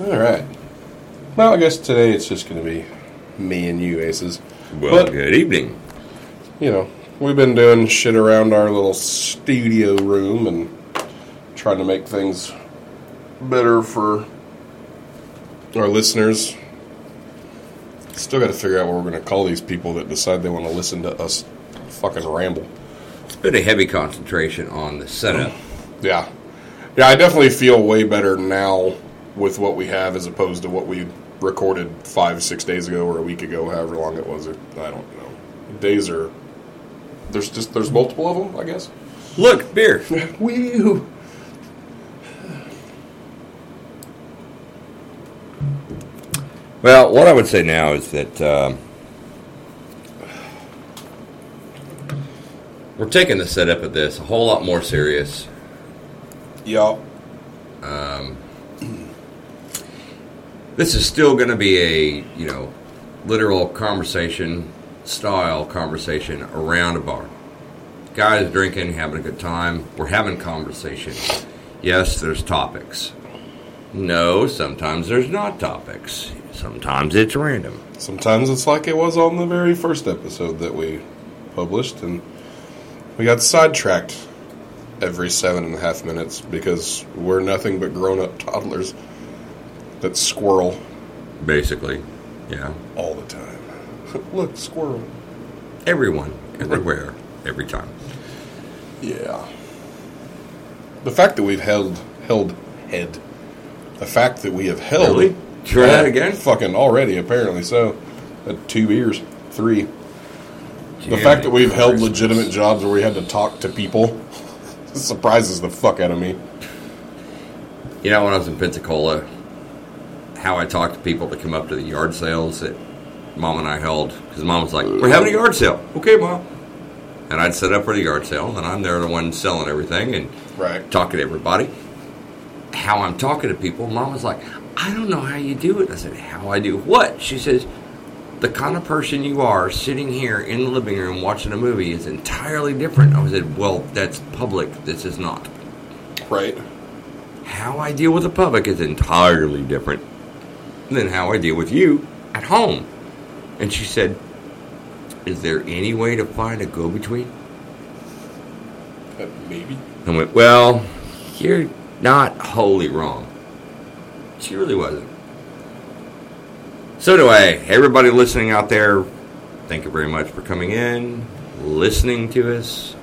All right. Well, I guess today it's just going to be me and you, Aces. Well, But- good evening. You know, we've been doing shit around our little studio room and trying to make things better for our listeners. Still got to figure out what we're going to call these people that decide they want to listen to us fucking ramble. It's been a heavy concentration on the setup. Yeah. Yeah, I definitely feel way better now with what we have as opposed to what we recorded five, six days ago or a week ago, however long it was. Or, I don't know. Days are. There's just there's multiple of them, I guess. Look, beer. Well, what I would say now is that um, we're taking the setup of this a whole lot more serious. Yup. This is still going to be a you know literal conversation style conversation around a bar. Guys drinking, having a good time. We're having conversation. Yes, there's topics. No, sometimes there's not topics. Sometimes it's random. Sometimes it's like it was on the very first episode that we published, and we got sidetracked every seven and a half minutes because we're nothing but grown up toddlers that squirrel Basically, yeah. all the time. Look, squirrel. Everyone, everywhere, every time. Yeah. The fact that we've held held head. The fact that we have held Really? Try that again? Fucking already, apparently so. At two beers. Three. The fact that we've held Christmas. legitimate jobs where we had to talk to people surprises the fuck out of me. You know, when I was in Pensacola, how I talked to people to come up to the yard sales that mom and I held. Because mom was like, We're having a yard sale. Okay, mom. And I'd set up for the yard sale, and I'm there, the one selling everything and Right. talking to everybody. How I'm talking to people, mom was like, I don't know how you do it. I said, How I do what? She says, The kind of person you are sitting here in the living room watching a movie is entirely different. I said, Well, that's public. This is not Right. how I deal with the public is entirely different than how I deal with you at home. And she said, Is there any way to find a go between? Uh, maybe. I went, Well, you're not wholly wrong. She really wasn't. So, anyway, everybody listening out there, thank you very much for coming in, listening to us.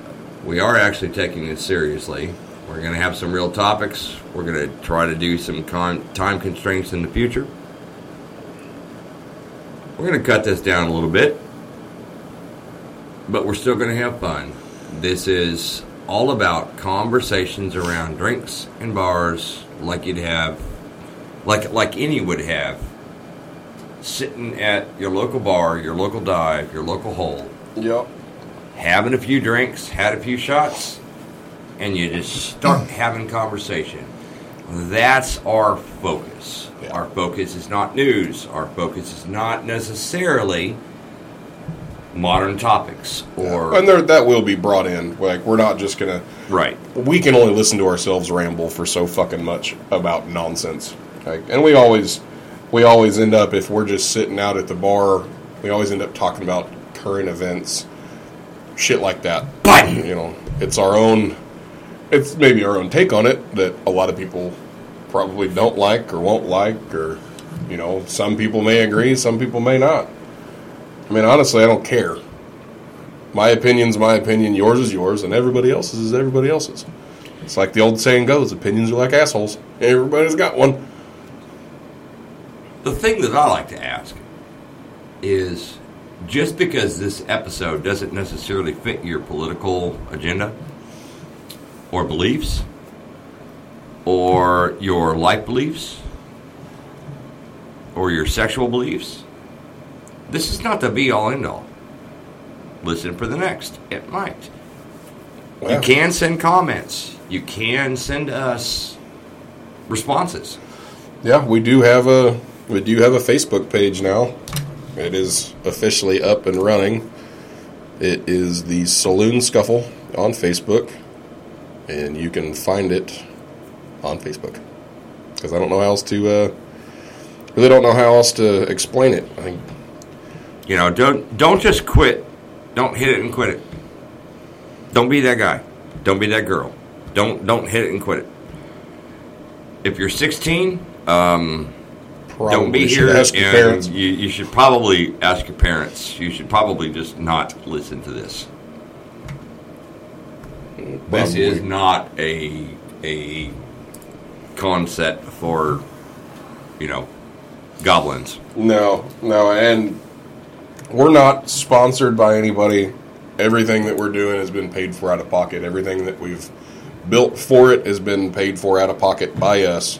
We are actually taking this seriously. We're going to have some real topics. We're going to try to do some con- time constraints in the future. We're going to cut this down a little bit, but we're still going to have fun. This is all about conversations around drinks and bars, like you'd have, like like any would have, sitting at your local bar, your local dive, your local hole, Yep. having a few drinks, had a few shots, and you just start having conversation. That's our focus. Yeah. Our focus is not news. Our focus is not necessarily modern topics or And there, that will be brought in. Like, we're not just gonna. right. we can only listen to ourselves ramble for so fucking much about nonsense. Like, and we always, we always end up if we're just sitting out at the bar, we always end up talking about current events, shit like that. Button. You know, it's our own, it's maybe our own take on it that a lot of people probably don't like or won't like, or you know, some people may agree, some people may not. I mean, honestly, I don't care. My opinion's my opinion, yours is yours, and everybody else's is everybody else's. It's like the old saying goes opinions are like assholes. Everybody's got one. The thing that I like to ask is just because this episode doesn't necessarily fit your political agenda or beliefs or your life beliefs or your sexual beliefs, this is not the be all end all. Listen for the next. It might. You can send comments. You can send us responses. Yeah, we do have a we do have a Facebook page now. It is officially up and running. It is the Saloon Scuffle on Facebook, and you can find it on Facebook. Because I don't know how else to uh, really don't know how else to explain it. I think You know, don't don't just quit. Don't hit it and quit it. Don't be that guy. Don't be that girl. Don't don't hit it and quit it. If you're 16, um, don't be here. ask your and parents. You, you should probably ask your parents. You should probably just not listen to this. This is not a a concept for you know goblins. No, no, and we're not sponsored by anybody. Everything that we're doing has been paid for out of pocket. Everything that we've built for it has been paid for out of pocket by us.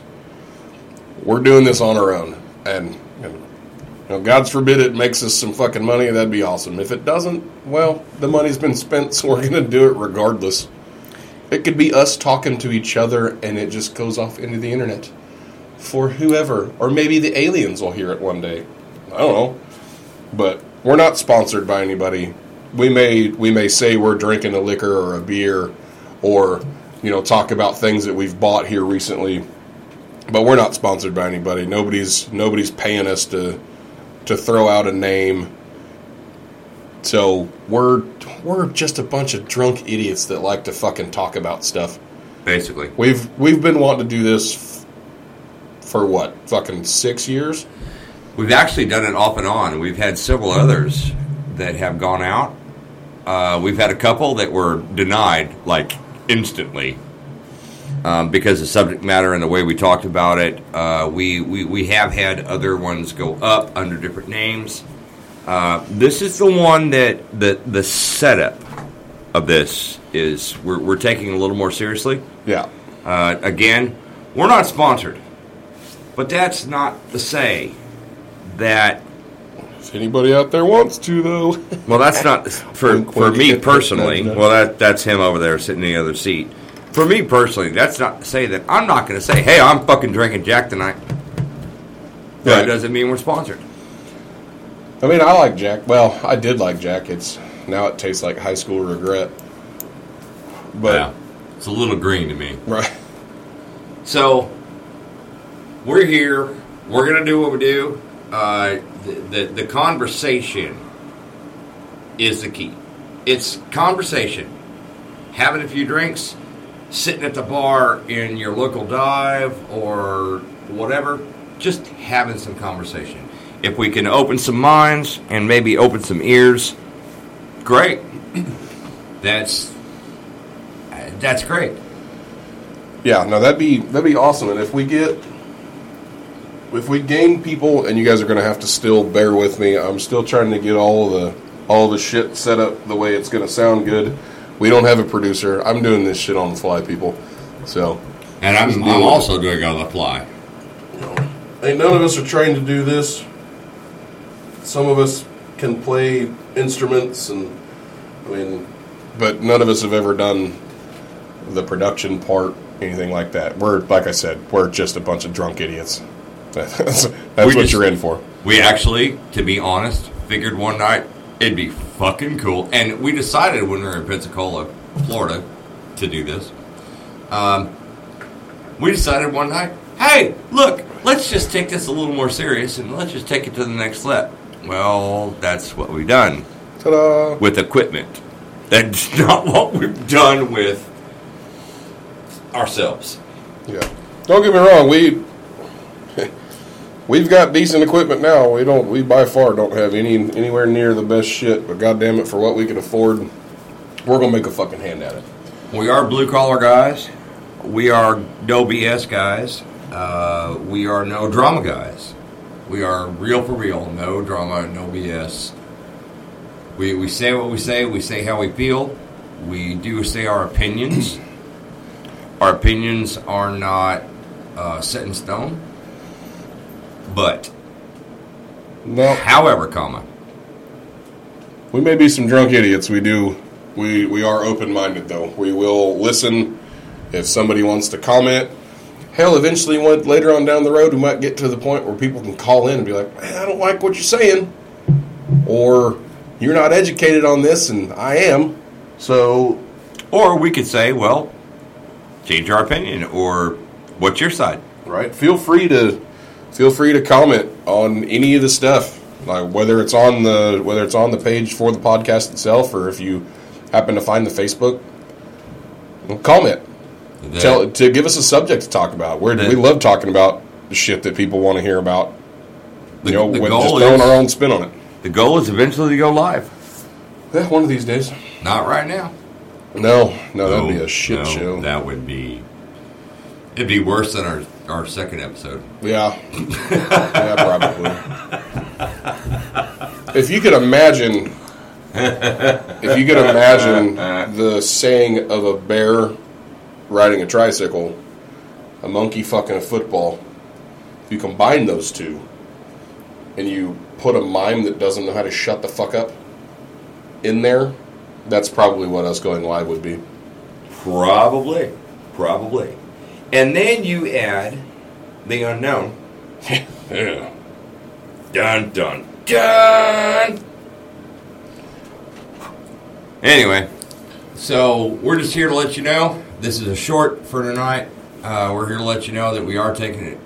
We're doing this on our own, and you know, God's forbid it makes us some fucking money. That'd be awesome. If it doesn't, well, the money's been spent, so we're gonna do it regardless. It could be us talking to each other, and it just goes off into the internet for whoever, or maybe the aliens will hear it one day. I don't know, but we're not sponsored by anybody. We may we may say we're drinking a liquor or a beer, or you know talk about things that we've bought here recently, but we're not sponsored by anybody. Nobody's nobody's paying us to to throw out a name. So we're we're just a bunch of drunk idiots that like to fucking talk about stuff. Basically, We've we've been wanting to do this f- for what fucking six years. we've actually done it off and on. We've had several others that have gone out. Uh, we've had a couple that were denied like instantly um, because the subject matter and the way we talked about it. Uh, we, we we have had other ones go up under different names. Uh, this is the one that the the setup of this is we're, we're taking a little more seriously. Yeah, Uh, again, we're not sponsored, but that's not to say that. if anybody out there wants to though, Well, that's not for for me personally. Well, that that's him over there sitting in the other seat. For me personally, that's not to say that I'm not going to say, "Hey, I'm fucking drinking Jack tonight." That Right. doesn't mean we're sponsored. I mean I like Jack. Well, I did like Jack. It's now it tastes like high school regret. But yeah. it's a little green to me. right, So we're here. We're gonna do what we do. Uh, the, the the conversation is the key. It's conversation. Having a few drinks, sitting at the bar in your local dive or whatever, just having some conversation. If we can open some minds and maybe open some ears, great. That's that's great. yeah, no, that'd be that'd be awesome. And if we get if we gain people, and you guys are going to have to still bear with me. I'm still trying to get all the all the shit set up the way it's going to sound good. We don't have a producer. I'm doing this shit on the fly, people. So And I'm, I'm also doing it on the fly. Ain't none of us are trained to do this. Some of us can play instruments, and I mean, but none of us have ever done the production part, anything like that. We're, like I said, we're just a bunch of drunk idiots. That's, that's what just- you're in for. We actually, to be honest, figured one night it'd be fucking cool. And we decided when we were in Pensacola, Florida, to do this. Um, we decided one night, hey, look, let's just take this a little more serious and let's just take it to the next step. Well, that's what we've done Ta-da! with equipment. That's not what we've done with ourselves. Yeah. Don't get me wrong. We we've got decent equipment now. We don't. We by far don't have any anywhere near the best shit. But goddamn it, for what we can afford, we're gonna make a fucking hand at it. We are blue collar guys. We are no BS guys. Uh, we are no drama guys. We are real for real. No drama, no BS. We, we say what we say. We say how we feel. We do say our opinions. Our opinions are not uh, set in stone. But, No, however, comma, We may be some drunk idiots. We do. We we are open minded though. We will listen if somebody wants to comment. Hell, eventually, one later on down the road, we might get to the point where people can call in and be like, "Man, I don't like what you're saying," or "You're not educated on this, and I am." So, or we could say, well, change our opinion, or what's your side? right? Feel free to feel free to comment on any of the stuff, like whether it's on the whether it's on the page for the podcast itself, or if you happen to find the Facebook. Comment. The- Tell to give us a subject to talk about. We're, The- we love talking about the shit that people want to hear about. The- you know, the goal just throwing is- our own spin on it. the goal is eventually to go live. Yeah, one of these days. Not right now. No, no, that'd be a shit no, show. That would be. It'd be worse than our our second episode. Yeah. yeah, probably. if you could imagine, if you could imagine the saying of a bear riding a tricycle, a monkey fucking a football, if you combine those two and you put a mime that doesn't know how to shut the fuck up in there, that's probably what us going live would be. Probably, probably, and then you add the unknown. Yeah. Dun dun dun. Anyway, so we're just here to let you know this is a short for tonight. Uh, we're here to let you know that we are taking it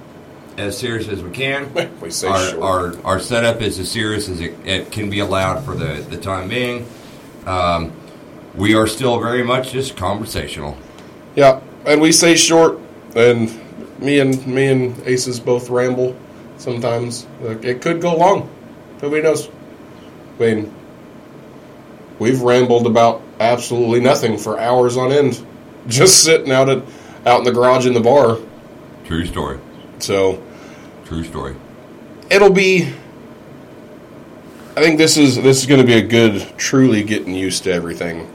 as serious as we can. We say our, short. our our setup is as serious as it, it can be allowed for the the time being. Um, we are still very much just conversational. Yeah, and we say short, and me and me and Aces both ramble sometimes. Like, it could go long. Nobody knows. I mean, we've rambled about absolutely nothing for hours on end, just sitting out at out in the garage in the bar. True story. So True story. it'll be. I think this is this is going to be a good, truly getting used to everything.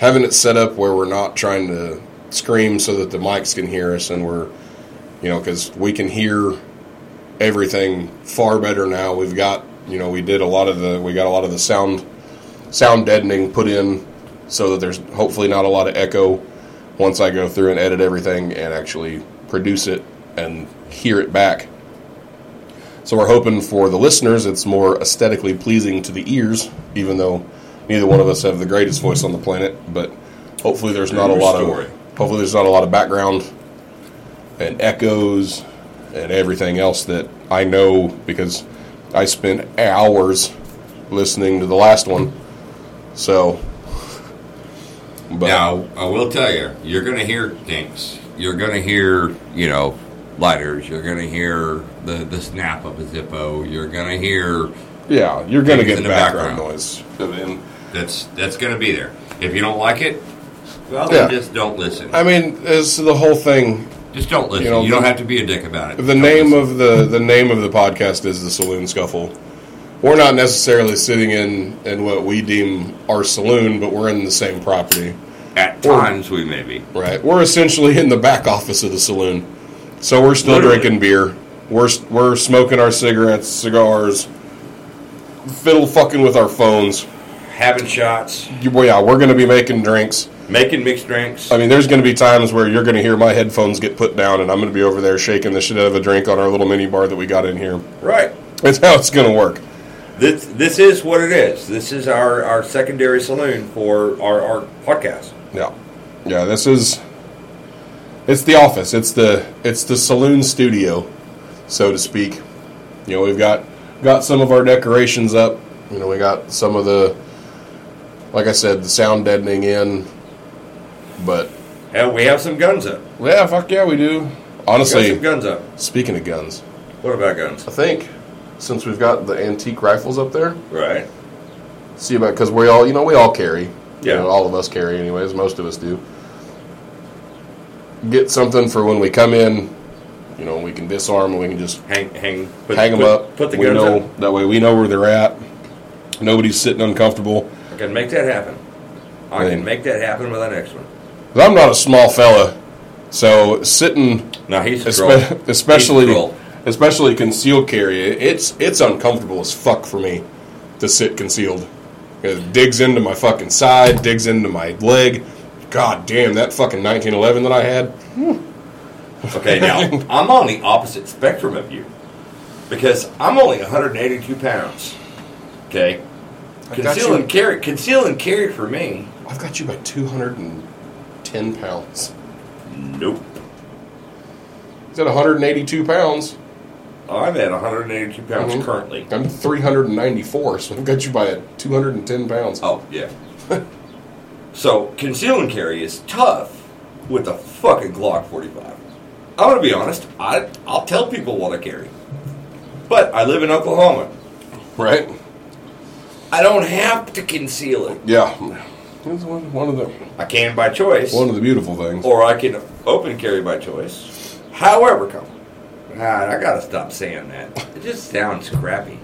Having it set up where we're not trying to scream so that the mics can hear us, and we're, you know, because we can hear everything far better now. We've got, you know, we did a lot of the we got a lot of the sound sound deadening put in so that there's hopefully not a lot of echo once I go through and edit everything and actually produce it and hear it back. So we're hoping for the listeners it's more aesthetically pleasing to the ears, even though neither one of us have the greatest voice on the planet. But hopefully there's not a lot story. of hopefully there's not a lot of background and echoes and everything else that I know because I spent hours listening to the last one. So, but Now, I will tell you, you're going to hear things. You're going to hear, you know, lighters. You're going to hear the, the snap of a Zippo. You're going to hear yeah, you're going to get in the background, background. noise. I mean, that's that's going to be there. If you don't like it, well, then Yeah. just don't listen. I mean, it's the whole thing. Just don't listen. You, You know, don't the- have to be a dick about it. The Don't name listen. of the the name of the podcast is the Saloon Scuffle. We're not necessarily sitting in in what we deem our saloon, but we're in the same property. at times we may be. Right. We're essentially in the back office of the saloon. So we're still Literally. drinking beer. We're we're smoking our cigarettes, cigars, fiddle fucking with our phones. Having shots, Well, yeah, we're going to be making drinks. making mixed drinks. I mean, there's going to be times where you're going to hear my headphones get put down, and I'm going to be over there shaking the shit out of a drink on our little mini bar that we got in here. right. That's how it's going to work. This this is what it is. This is our, our secondary saloon for our, our podcast. Yeah, yeah. This is it's the office. It's the it's the saloon studio, so to speak. You know, we've got got some of our decorations up. You know, we got some of the, like I said, the sound deadening in. But Hell, we have some guns up. yeah, fuck yeah, we do. We Honestly, guns up. speaking of guns, What about guns? I think since we've got the antique rifles up there, Right. see about because we all you know we all carry you Yeah. know, all of us carry anyways most of us do get something for when we come in you know we can disarm and we can just Hang hang put, hang them put- up Put the we guns know up. that way we know where they're at nobody's sitting uncomfortable I can make that happen. I Man. can make that happen with the next one. 'Cause i'm not a small fella so sitting Now he's espe- especially He's. Especially concealed carry it's it's uncomfortable as fuck for me to sit concealed. It digs into my fucking side digs into my leg. God damn that fucking 1911 that i had. Okay, now I'm on the opposite spectrum of you. Because I'm only 182 pounds. Okay, conceal and carry, conceal and carry for me. i've got you by 210 pounds. Nope. is that 182 pounds I'm at 182 pounds Mhm. currently. I'm 394, so I've got you by a 210 pounds. Oh yeah. so conceal and carry is tough with a fucking Glock 45. I'm gonna be honest. I I'll tell people what I carry, but I live in Oklahoma. Right? I don't have to conceal it. Yeah. It's one, one of the I can by choice, one of the beautiful things. or I can open carry by choice. However, come. God, I gotta stop saying that. It just sounds crappy.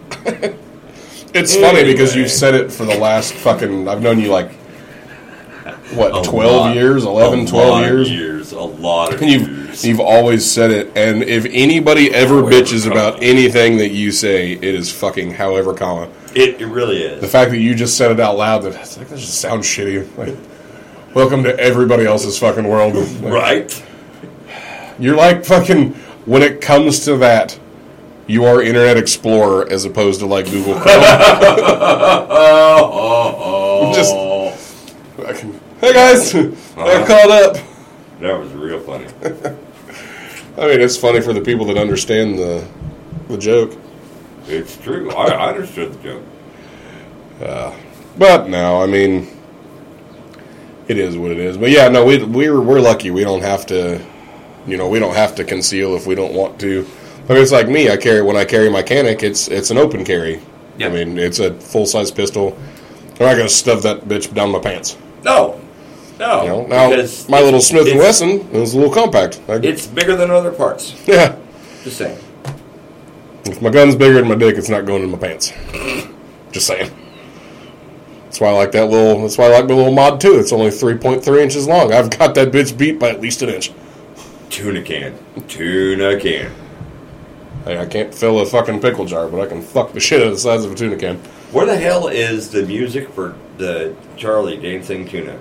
It's funny because you've said it for the last fucking. I've known you like what, A 12 lot. years, 11, A 12 lot years. years, a lot of And you've years. you've always said it, and if anybody ever However, bitches about anything that you say, it is fucking however comma. It, it really is The fact that you just said it out loud, that it's like that just sounds shitty. Like, welcome to everybody else's fucking world. Like, Right? You're like fucking when it comes to that, you are Internet Explorer as opposed to like Google Chrome. Just hey guys, uh-huh. I called up. That was real funny. I mean, it's funny for the people that understand the the joke, It's true. I, I understood the joke. Uh, but no, I mean, it is what it is. But yeah, no, we we're we're lucky. We don't have to, you know, we don't have to conceal if we don't want to. I mean, it's like me. I carry when I carry my Canik. It's it's an open carry. Yeah. I mean, it's a full size pistol. I'm not gonna stuff that bitch down my pants. No. No. You know, now my little Smith and Wesson is a little compact. I, It's bigger than other parts. yeah, Just saying. if my gun's bigger than my dick, it's not going in my pants. Just saying. That's why I like that little. That's why I like my little mod too. It's only three point three inches long. I've got that bitch beat by at least an inch. Tuna can. Tuna can. Hey, I can't fill a fucking pickle jar, but I can fuck the shit out of the size of a tuna can. Where the hell is the music for the Charlie dancing tuna?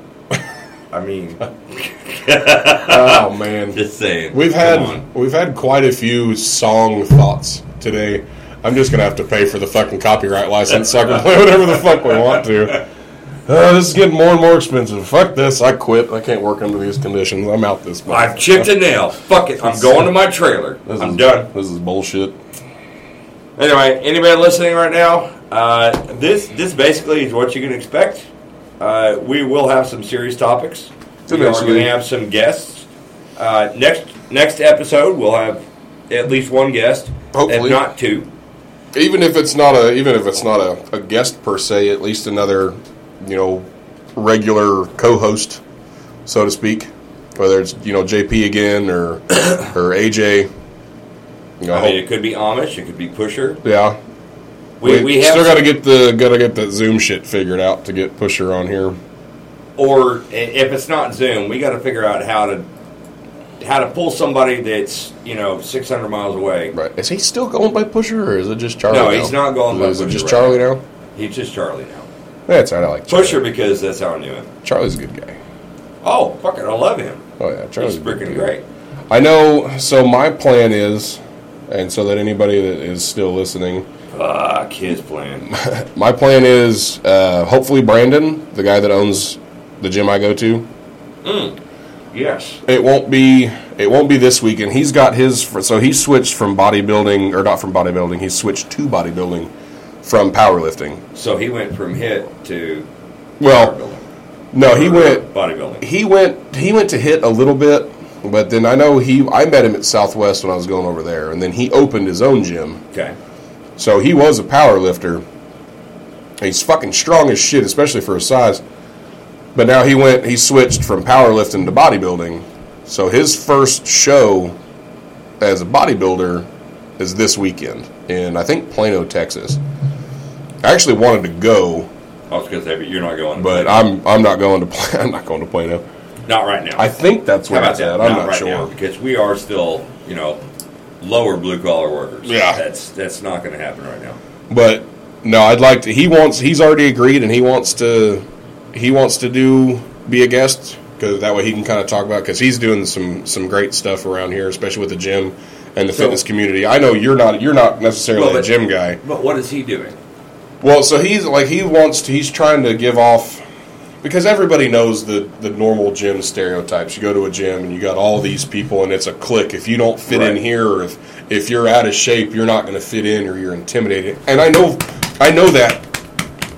I mean, Oh man, just saying. we've had we've had quite a few song thoughts today. I'm just gonna have to pay for the fucking copyright license so I can play whatever the fuck we want to. Uh, this is getting more and more expensive. Fuck this. I quit. I can't work under these conditions. I'm out this month. I've chipped a nail. Fuck it. I'm going to my trailer. This I'm is, done. This is bullshit. Anyway, anybody listening right now, uh, this this basically is what you can expect. Uh, we will have some serious topics. We are going to have some guests. Uh, next next episode, we'll have at least one guest, Hopefully. if not two. Even if it's not a even if it's not a, a guest per se, at least another, you know, regular co-host, so to speak. Whether it's you know JP again or or AJ. You know, I mean, it could be Amish, it could be Pusher. yeah. We, we have still got to get the got to get that Zoom shit figured out to get Pusher on here. or if it's not Zoom, we got to figure out how to how to pull somebody that's you know 600 miles away. Right? Is he still going by Pusher or is it just Charlie? No, now? he's not going by Is it Pusher just right Charlie now? He's just Charlie now. That's right. I like Charlie. Pusher because that's how I knew him. Charlie's a good guy. Oh, fuck it, I love him. Oh yeah, Charlie's He's freaking great. I know. So my plan is, and so that anybody that is still listening, Fuck his plan. my plan is uh, hopefully Brandon, the guy that owns the gym I go to. Mm. yes. It won't be. It won't be this weekend. He's got his. So he switched from bodybuilding, or not from bodybuilding. He switched to bodybuilding from powerlifting. So he went from hit to Well, no, he went. bodybuilding. He went. He went to hit a little bit, but then I know he. I met him at Southwest when I was going over there, and then he opened his own gym. Okay. So he was a power lifter. He's fucking strong as shit, especially for his size. But now he went he switched from powerlifting to bodybuilding. So his first show as a bodybuilder is this weekend in I think Plano, Texas. I actually wanted to go, I was gonna say, but you're not going. but I'm I'm not going to Pla- I'm not going to Plano. not right now. I think that's where it's that? at. I'm not not right sure. now because we are still, you know, lower blue collar workers. Yeah. That's that's not going to happen right now. But no, I'd like to. He wants. He's already agreed, and he wants to. He wants to do be a guest because that way he can kind of talk about because he's doing some some great stuff around here, especially with the gym and the So- fitness community. I know you're not you're not necessarily Well, a gym guy. But what is he doing? Well, so he's like he wants to. He's trying to give off because everybody knows the the normal gym stereotypes. You go to a gym and you got all these people, and it's a clique. If you don't fit in here, or if if you're out of shape, you're not going to fit in, or you're intimidated. And I know, I know that.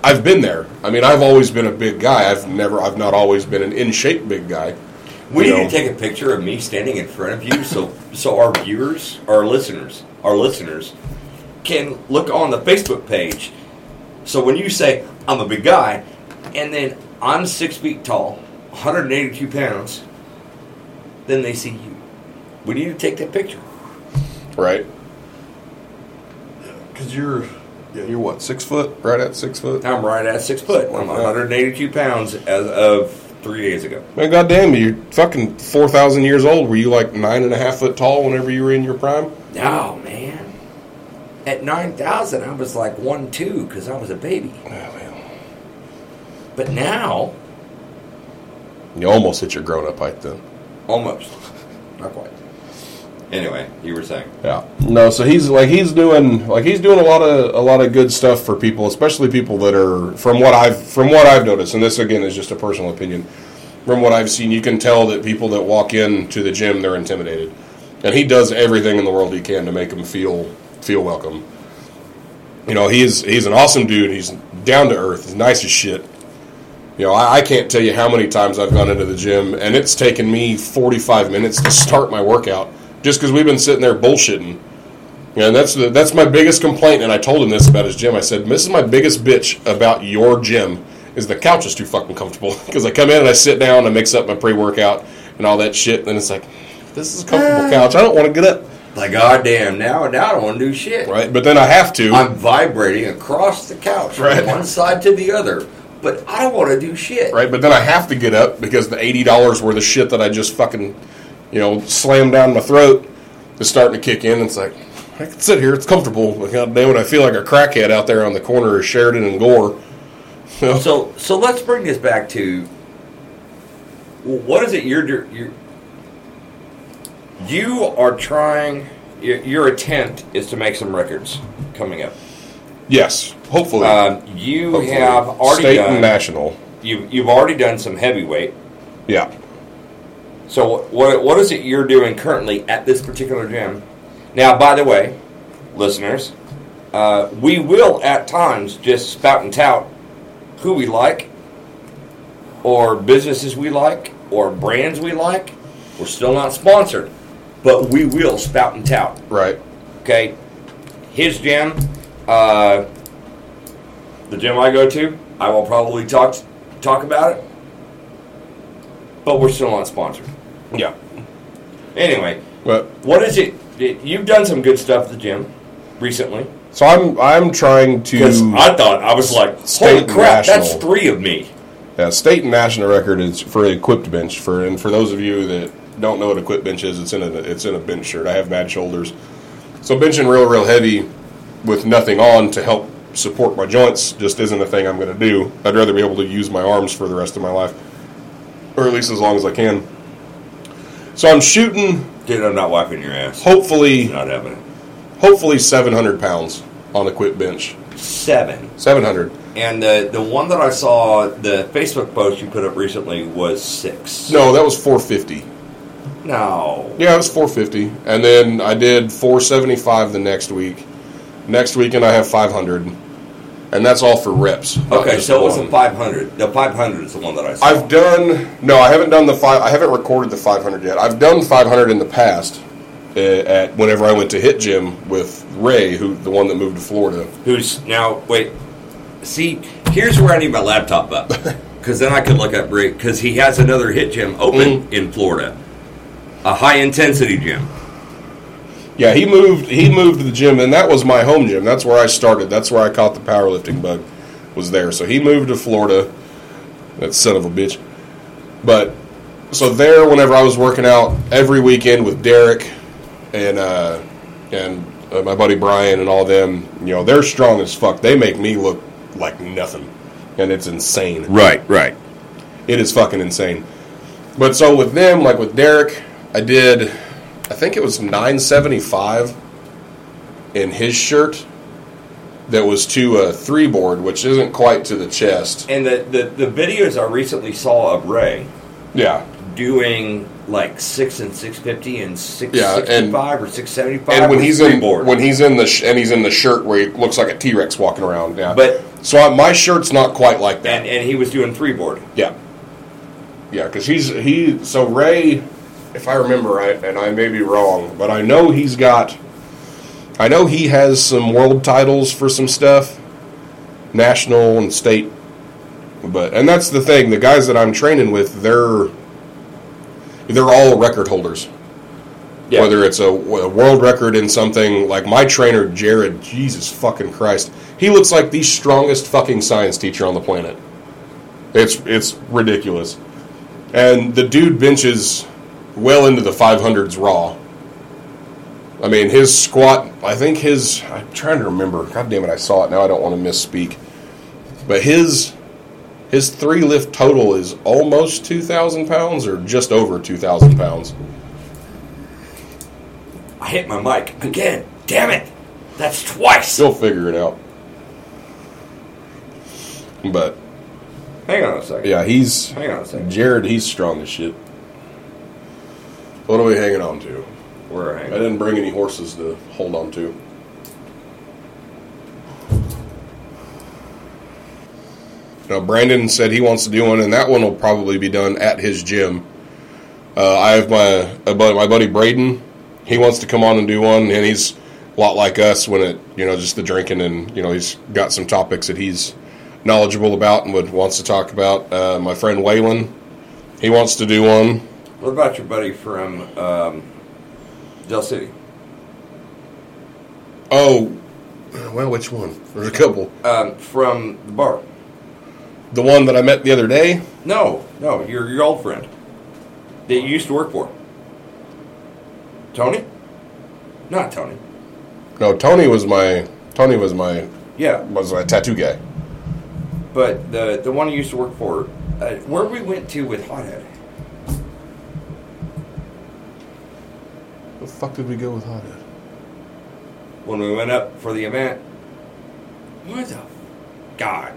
I've been there. I mean, I've always been a big guy. I've never, I've not always been an in shape big guy. We You need know. to take a picture of me standing in front of you, so so our viewers, our listeners, our listeners can look on the Facebook page. So when you say I'm a big guy, and then I'm six feet tall, 182 pounds, then they see you. We need to take that picture. right? Because you're, yeah, you're what six foot, right at six foot. I'm right at six foot. I'm 182 pounds as of three days ago. Man, goddamn, you're fucking four thousand years old. Were you like nine and a half foot tall whenever you were in your prime? No, man. At 9,000, I was like one two because I was a baby. But now, You almost hit your grown up height then. almost. Not quite. Anyway, you were saying. Yeah. No, so he's like he's doing like he's doing a lot of a lot of good stuff for people, especially people that are from what I've from what I've noticed, and this again is just a personal opinion. From what I've seen, you can tell that people that walk in to the gym they're intimidated, and he does everything in the world he can to make them feel feel welcome. You know, he's he's an awesome dude. He's down to earth. He's nice as shit. You know, I, I can't tell you how many times I've gone into the gym, and it's taken me 45 minutes to start my workout just because we've been sitting there bullshitting. And that's the, that's my biggest complaint. And I told him this about his gym. I said, "This is my biggest bitch about your gym is the couch is too fucking comfortable because I come in and I sit down, and I mix up my pre-workout and all that shit, and then it's like, this is a comfortable eh. couch. I don't want to get up, Like, goddamn, now, now I don't want to do shit. right? But then I have to. I'm vibrating across the couch Right. from one side to the other, but I don't want to do shit. right? But then I have to get up because the eighty dollars worth of shit that I just fucking, you know, slammed down my throat is starting to kick in. It's like I can sit here; it's comfortable. But God damn it, I feel like a crackhead out there on the corner of Sheridan and Gore. You know? So, so let's bring this back to what is it you're you're you are trying. Your, your attempt is to make some records coming up. yes, hopefully, Um, you Hopefully. have already state done and national. you you've already done some heavyweight. Yeah, So what what is it you're doing currently at this particular gym? Now, by the way, listeners, uh, we will at times just spout and tout who we like, or businesses we like, or brands we like. We're still not sponsored, but we will spout and tout. right. Okay, his gym, uh, the gym I go to, I will probably talk talk about it, but we're still not sponsored. Yeah, Anyway, what is it? You've done some good stuff at the gym recently. so I'm I'm trying to I thought I was like, State holy crap, that's three of me. Yeah, state and national record is for equipped bench. For and for those of you that don't know what equipped bench is, it's in a it's in a bench shirt. I have mad shoulders, so benching real real heavy with nothing on to help support my joints just isn't a thing I'm going to do. I'd rather be able to use my arms for the rest of my life, or at least as long as I can. So I'm shooting, Dude, I'm not wiping your ass. hopefully, Not having it. hopefully 700 pounds on equipped bench. Seven. 700. And the the one that I saw, the Facebook post you put up recently was six. No, that was 450. No. Yeah, it was 450, and then I did 475 the next week. Next weekend I have 500, and that's all for reps. Okay, so it was a 500. The 500 is the one that I saw. I've done no, I haven't done the five. I haven't recorded the 500 yet. I've done 500 in the past. uh, At whenever I went to Hit Gym with Ray, who the one that moved to Florida. Who's now? Wait. See, here's where I need my laptop up, because then I could look up Rick. Because he has another hit gym open Mm. in Florida, a high intensity gym. Yeah, he moved. He moved to the gym, and that was my home gym. That's where I started. That's where I caught the powerlifting bug. Was there. So he moved to Florida. That son of a bitch. But so there, whenever I was working out every weekend with Derek and uh, and uh, my buddy Brian and all them, you know, they're strong as fuck. They make me look like nothing, and it's insane. Right, right. It is fucking insane. But so with them, like with Derek, I did, I think it was 975 in his shirt. that was to a three board, which isn't quite to the chest. And the, the, the videos I recently saw of Ray Yeah. doing like six and six fifty and six Yeah, and- sixty five or six seventy five. And when he's in when he's in the sh- and he's in the shirt where he looks like a T Rex walking around. Yeah. But- so I, my shirt's not quite like that. and, and he was doing three board. Yeah. Yeah, because he's he. So Ray, if I remember right, and I may be wrong, but I know he's got. I know he has some world titles for some stuff, national and state. But and that's the thing. The guys that I'm training with, they're they're all record holders. Yeah. Whether it's a, a world record in something like my trainer Jared, Jesus fucking Christ, he looks like the strongest fucking science teacher on the planet. It's it's ridiculous, and the dude benches well into the 500s raw. I mean, his squat. I think his. I'm trying to remember. God damn it, I saw it now. I don't want to misspeak, but his his three lift total is almost 2,000 pounds or just over 2,000 pounds. I hit my mic again. Damn it! That's twice. You'll figure it out. But Hang on a second. yeah, he's Hang on a second. Jared. He's strong as shit. What are we hanging on to? We're I didn't bring any horses to hold on to. Now, Brandon said he wants to do one, and that one will probably be done at his gym. Uh, I have my my buddy Braden. He wants to come on and do one, and he's a lot like us when it, you know, just the drinking, and you know, he's got some topics that he's knowledgeable about and would wants to talk about. Uh, my friend Waylon, he wants to do one. What about your buddy from um, Del City? Oh, well, which one? There's a couple. Um, from the bar. The one that I met the other day. No, no, your your old friend that you used to work for. Tony? Not Tony. No, Tony was my Tony was my Yeah, was my tattoo guy. but the the one you used to work for, uh, where we went to with Hothead. The fuck did we go with Hothead? when we went up for the event. What the God?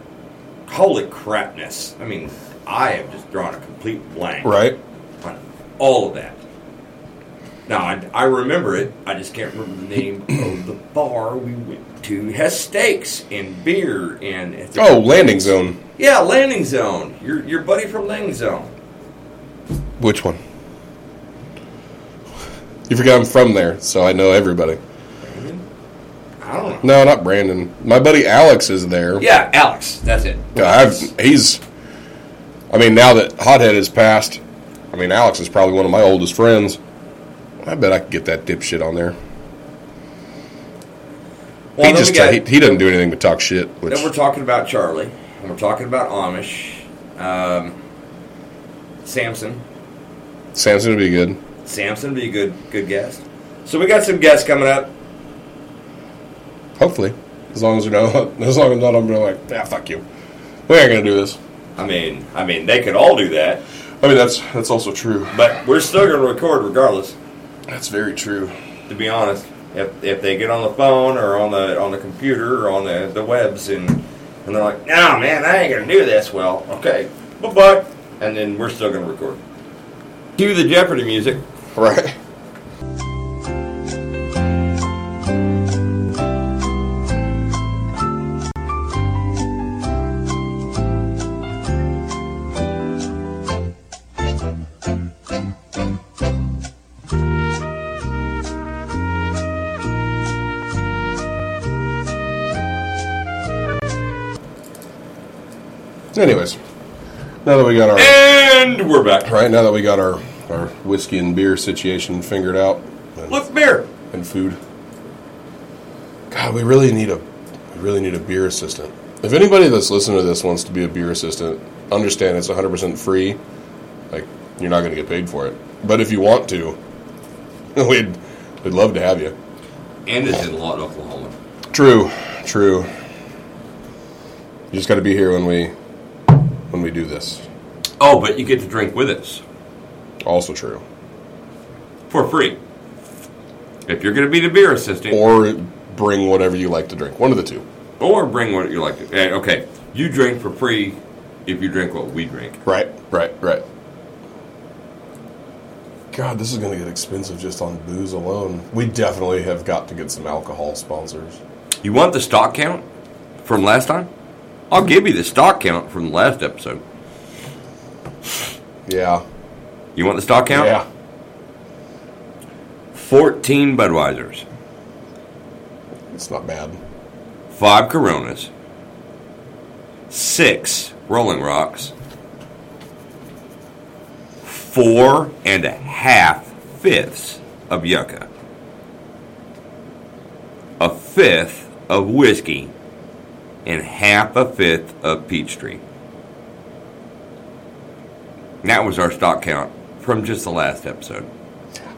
Holy crapness! I mean, I have just drawn a complete blank Right. on all of that. Now I, I remember it. I just can't remember the name of the bar we went to. It has steaks and beer and Oh, landing zone. yeah, landing zone. Your your buddy from landing zone. Which one? You forgot I'm from there, so I know everybody. I don't know. No, not Brandon. My buddy Alex is there. Yeah, Alex. That's it. Yeah, I've he's. I mean, now that Hothead has passed, I mean, Alex is probably one of my oldest friends. I bet I could get that dipshit on there. Well, he just got- he, he doesn't do anything but talk shit. Which Then we're talking about Charlie, and we're talking about Amish, um, Samson. Samson would be good. Samson would be a good good guest. So we got some guests coming up. Hopefully, as long as you know, as long as none of them are like, yeah, fuck you. We ain't gonna do this. I mean, I mean, they could all do that, I mean, that's that's also true. but we're still going to record regardless. That's very true. To be honest, if if they get on the phone or on the on the computer or on the the webs and and they're like, no, man, I ain't going to do this. Well, okay, bye bye, and then we're still going to record. Cue the Jeopardy music. Right. Anyways, now that we got our And we're back. right now that we got our our whiskey and beer situation figured out, and, beer. and food. God, we really need a we really need a beer assistant. If anybody that's listening to this wants to be a beer assistant, understand it's 100% free. Like you're not going to get paid for it. But if you want to, we'd we'd love to have you. And it's in Lawton, Oklahoma. True, true. You just got to be here when we when we do this. Oh, but you get to drink with us Also true. for free. If you're going to be the beer assistant, Or bring whatever you like to drink. One of the two. Or bring what you like. To, eh, okay, you drink for free if you drink what we drink. Right, right, right. God, this is going to get expensive just on booze alone. We definitely have got to get some alcohol sponsors. You want the stock count from last time? I'll give you the stock count from the last episode. Yeah. You want the stock count? Yeah. 14 Budweisers, It's not bad. 5 Coronas, 6 Rolling Rocks, 4 and a half fifths of Yucca, a fifth of whiskey, and half a fifth of Peachtree. And That was our stock count from just the last episode.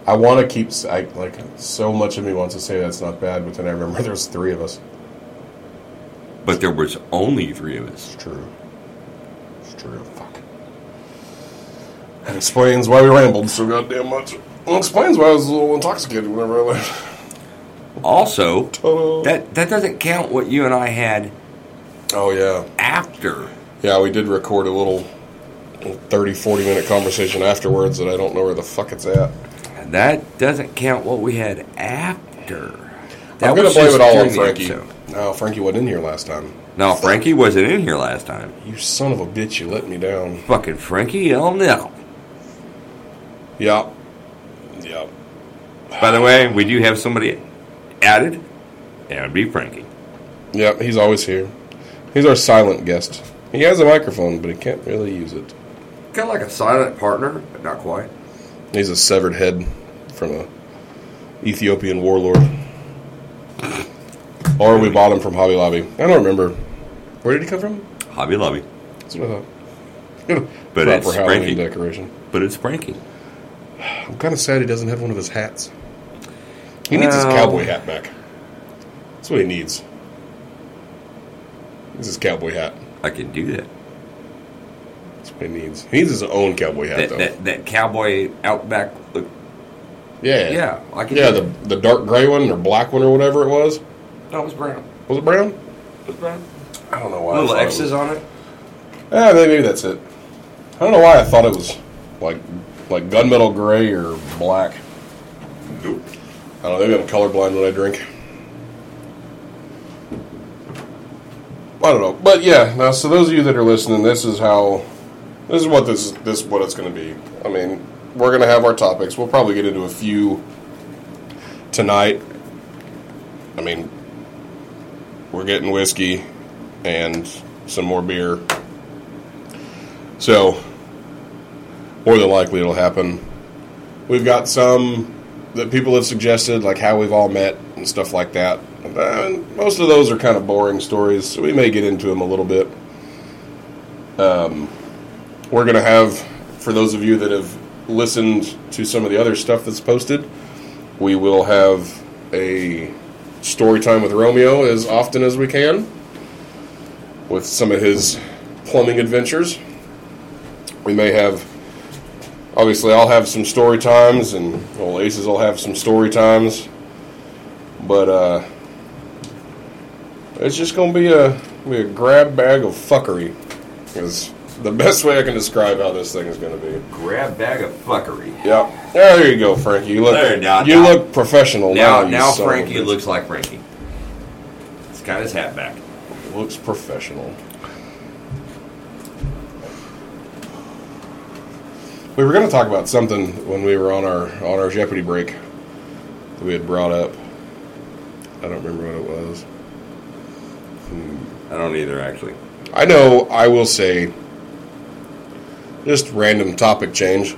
I want to keep, I, like, so much of me wants to say that's not bad, but then I remember there's three of us. But there was only three of us. It's true. It's true. Fuck. That explains why we rambled so goddamn much. It explains why I was a little intoxicated whenever I left. Also, Ta-da. that that doesn't count what you and I had Oh, yeah. after. Yeah, we did record a little 30, 40 minute conversation afterwards that I don't know where the fuck it's at. That doesn't count what we had after. That I'm going to blame it all on Frankie. No, Frankie wasn't in here last time. No, Frankie wasn't in here last time. You son of a bitch, you let me down. Fucking Frankie L. Nickel. Yep. Yep. By the way, we do have somebody added, and it'd be Frankie. Yep, he's always here. He's our silent guest. He has a microphone, but he can't really use it. Kind of like a silent partner, but not quite. He's a severed head from a Ethiopian warlord. Or we bought him from Hobby Lobby. I don't remember. Where did he come from? Hobby Lobby. That's what I thought. But Proper it's Halloween Frankie. decoration. But it's Frankie. I'm kind of sad he doesn't have one of his hats. He needs his cowboy hat back. That's what he needs. He needs his cowboy hat. I can do that. That's what he needs. He needs his own cowboy hat, That, though. that, that cowboy outback look. yeah, Yeah, I can yeah. The the dark gray one or black one or whatever it was. No, it was brown. Was it brown? It was brown. I don't know why. I Little X's was- on it. Yeah, maybe, maybe that's it. I don't know why I thought it was like like gunmetal gray or black. Nope. I don't know. Maybe I'm colorblind when I drink. I don't know, but yeah. Now, so those of you that are listening, this is how, this is what this this is what it's going to be. I mean, we're going to have our topics. We'll probably get into a few tonight. I mean, we're getting whiskey and some more beer. So, more than likely, it'll happen. We've got some that people have suggested, like how we've all met and stuff like that. And most of those are kind of boring stories, so we may get into them a little bit. Um, we're going to have, for those of you that have listened to some of the other stuff that's posted, we will have a story time with Romeo as often as we can with some of his plumbing adventures. We may have obviously I'll have some story times and well Aces will have some story times. But uh it's just gonna be a be a grab bag of fuckery. Is the best way I can describe how this thing is gonna be. Grab bag of fuckery. Yeah, there you go, Frankie. You look There, now- you now- look professional now. Now, now son of a Frankie looks like Frankie. He's got his hat back. looks professional. We were going to talk about something when we were on our on our Jeopardy break that we had brought up. I don't remember what it was. I don't either, actually. I know. I will say, just random topic change.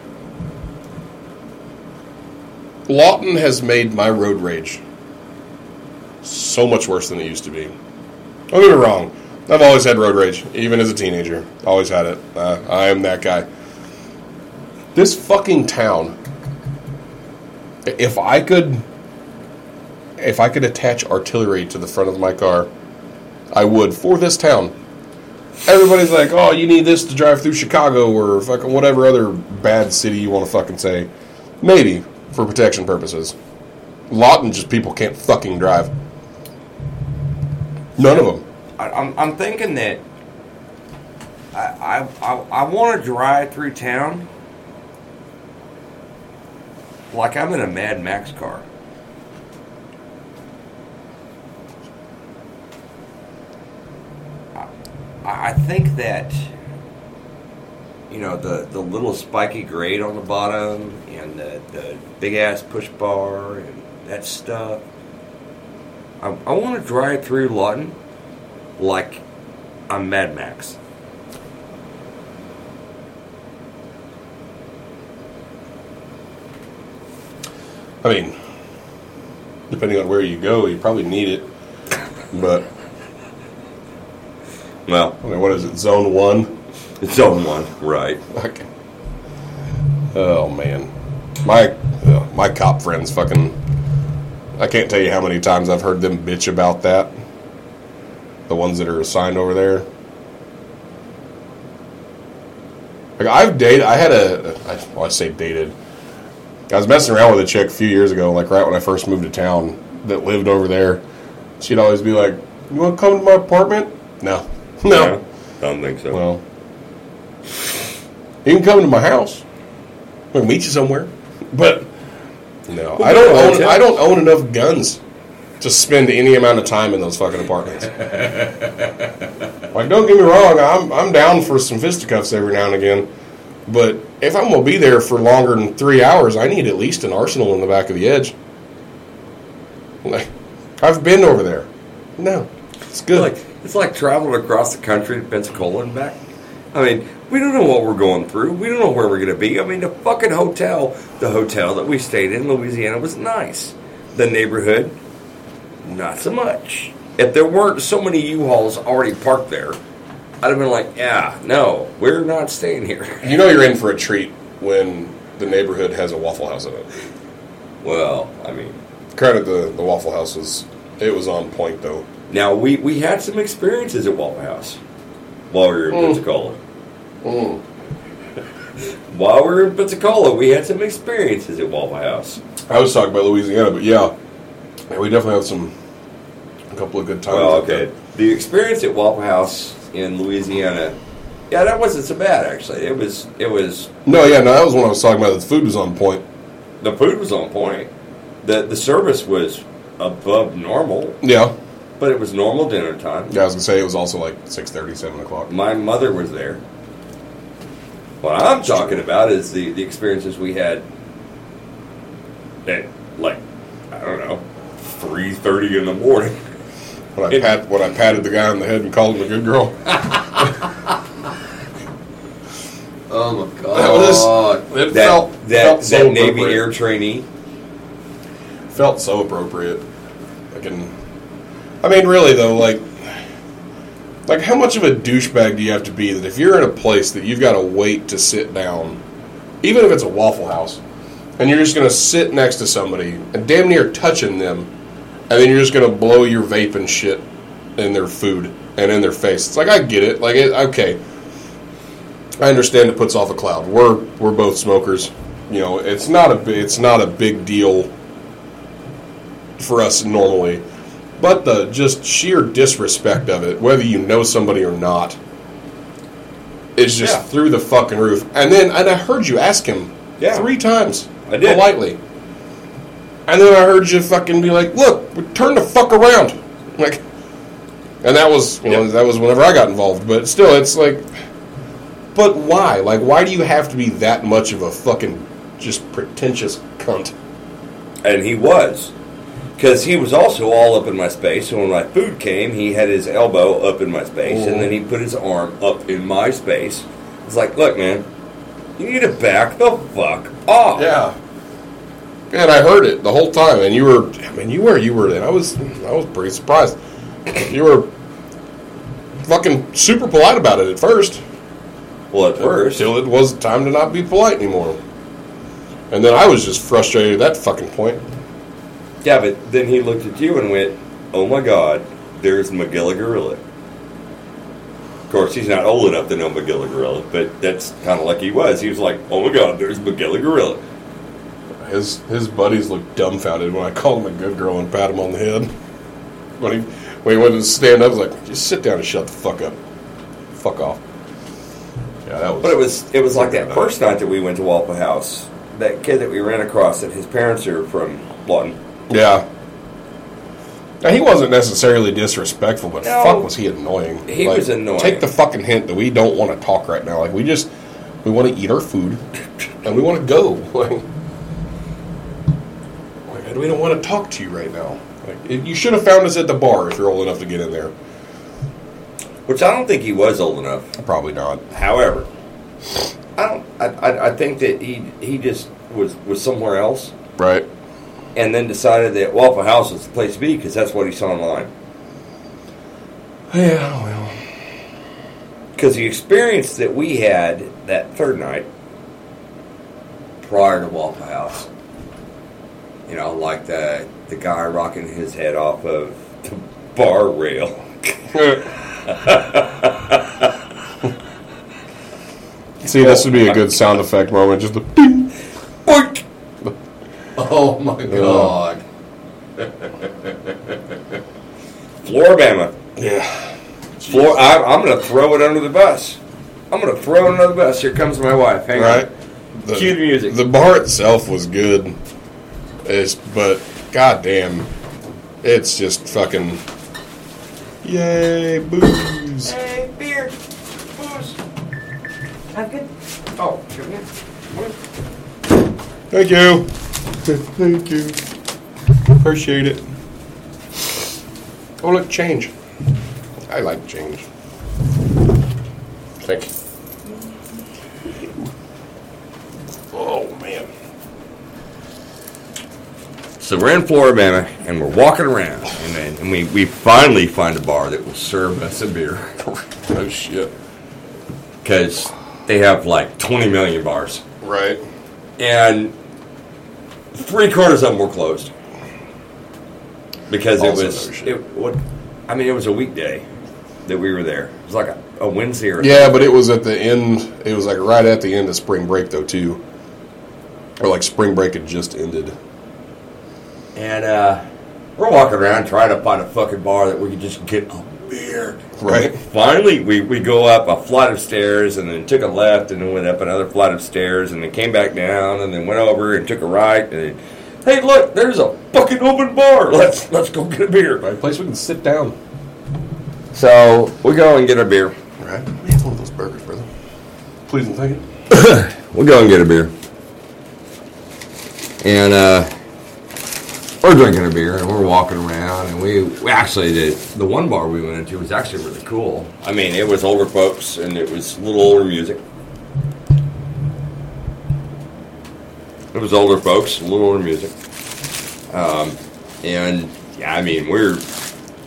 Lawton has made my road rage so much worse than it used to be. Don't get me wrong. I've always had road rage, even as a teenager. Always had it. Uh, I am that guy. This fucking town. If I could, if I could attach artillery to the front of my car, I would for this town. Everybody's like, "Oh, you need this to drive through Chicago or fucking whatever other bad city you want to fucking say." Maybe for protection purposes. Lawton just people can't fucking drive. None of them. I, I'm I'm thinking that I I I, I want to drive through town like I'm in a Mad Max car. I, I think that you know the the little spiky grade on the bottom and the, the big ass push bar and that stuff. I, I want to drive through Lawton like I'm Mad Max. I mean, depending on where you go, you probably need it. But Well, I mean, what is it? Zone one. it's zone one, right? Okay. Oh man, my uh, my cop friends fucking. I can't tell you how many times I've heard them bitch about that. The ones that are assigned over there. Like I've dated. I had a. I, well, I say dated. I was messing around with a chick a few years ago, like right when I first moved to town, that lived over there. She'd always be like, "You want to come to my apartment?" No, no. Yeah, don't think so. Well, you can come to my house. We'll meet you somewhere. But no, I don't own. I don't own enough guns to spend any amount of time in those fucking apartments. like, don't get me wrong. I'm I'm down for some fisticuffs every now and again. But if I'm gonna be there for longer than three hours, I need at least an arsenal in the back of the edge. Like, I've been over there. No, it's good. like it's like traveling across the country to Pensacola and back. I mean, we don't know what we're going through. We don't know where we're going to be. I mean, the fucking hotel, the hotel that we stayed in Louisiana was nice. The neighborhood, not so much. If there weren't so many U-Hauls already parked there, I'd have been like, yeah, no, we're not staying here. You know you're in for a treat when the neighborhood has a Waffle House in it. Well, I mean, Credit the, the Waffle House was it was on point though. Now we, we had some experiences at Waffle House while we were in mm. Pensacola. Mm. While we were in Pensacola, we had some experiences at Waffle House. I was talking about Louisiana, but yeah, yeah, we definitely had some a couple of good times. Well, okay. there. The experience at Waffle House in Louisiana, yeah, that wasn't so bad actually. It was it was No, yeah, no, that was when I was talking about. The food was on point. the food was on point. The the service was above normal, Yeah, but it was normal dinner time. yeah. I was gonna say it was also like six thirty, seven o'clock. My mother was there. What I'm talking about is the, the experiences we had at like I don't know three thirty in the morning. When I It- pat when I patted the guy on the head and called him a good girl. Oh my god! That was oh, it. That felt that, felt so that Navy appropriate. Air trainee. felt so appropriate. Like, in, I mean, really though, like, like how much of a douchebag do you have to be that if you're in a place that you've got to wait to sit down, even if it's a Waffle House, and you're just gonna sit next to somebody and damn near touching them, and then you're just gonna blow your vape and shit in their food and in their face. It's like I get it. Like, it, okay, I understand it puts off a cloud. We're we're both smokers. You know, it's not a it's not a big deal for us normally. But the just sheer disrespect of it, whether you know somebody or not, is just Yeah. through the fucking roof. And then, and I heard you ask him Yeah. three times, I did. politely. And then I heard you fucking be like, "Look, turn the fuck around," like. And that was, you know, Yeah. that was whenever I got involved. But still, it's like, but why? Like, why do you have to be that much of a fucking just pretentious cunt? And he was. Because he was also all up in my space. So when my food came, he had his elbow up in my space. And then he put his arm up in my space. It's like, look, man, you need to back the fuck off. Yeah. And I heard it the whole time, and you were, I mean, you were, you were, and I was, I was pretty surprised. You were fucking super polite about it at first, Well, at first. till it was time to not be polite anymore. And then I was just frustrated at that fucking point. Yeah, but then he looked at you and went, oh my god, there's Magilla Gorilla. Of course, he's not old enough to know Magilla Gorilla, but that's kind of like he was. He was like, oh my god, there's Magilla Gorilla. His his buddies looked dumbfounded when I called him a good girl and pat him on the head. When he when he went to stand up, I was like, just sit down and shut the fuck up. Fuck off. Yeah, that was. But it was it was like that first night that we went to Waffle House. That kid that we ran across, that his parents are from Lawton. Yeah. Now, he wasn't necessarily disrespectful, but No. fuck was he annoying. He was annoying. Take the fucking hint that we don't want to talk right now. Like we just we want to eat our food and we want to go. Like, like, we don't want to talk to you right now. Like it- you should have found us at the bar if you're old enough to get in there. Which I don't think he was old enough. Probably not. However, I don't. I, I, I think that he he just was was somewhere else, Right. And then decided that Waffle House was the place to be because that's what he saw online. Yeah. Well. Because the experience that we had that third night prior to Waffle House, you know, like the the guy rocking his head off of the bar rail. See, this would be a good sound effect moment. Just the. Ding. Boink! Oh my god. Flora-Bama. Yeah. Floor, I, I'm going to throw it under the bus. I'm going to throw it under the bus. Here comes my wife. Hang right? on. The, Cue the music. The bar itself was good, it's, but goddamn, it's just fucking yay booze. Hey, beer. Booze. Have good. Oh, sure, yeah. Thank you, thank you, appreciate it. Oh look, change. I like change. Thank you. Oh man. So we're in Flora-Bama and we're walking around, and then and we, we finally find a bar that will serve us a beer Oh shit. because they have like 20 million bars, Right. and three quarters of them were closed because it Also was shit. it what I mean it was a weekday that we were there. It was like a, a Wednesday or Yeah, but it was at the end. It was like right at the end of spring break, though, too. Or like spring break had just ended. and uh, we're walking around trying to find a fucking bar that we could just get a beer. Right. Finally, we, we go up a flight of stairs and then took a left and then went up another flight of stairs and then came back down and then went over and took a right and then, hey look, there's a fucking open bar. Let's let's go get a beer. Right A place we can sit down. So we go and get a beer. Right. Let me have one of those burgers, brother. Please and thank you. We go and get a beer. And uh, we're drinking a beer and we're walking around and we, we actually the the one bar we went into was actually really cool. I mean, it was older folks and it was a little older music. It was older folks, a little older music. Um, and yeah, I mean, we're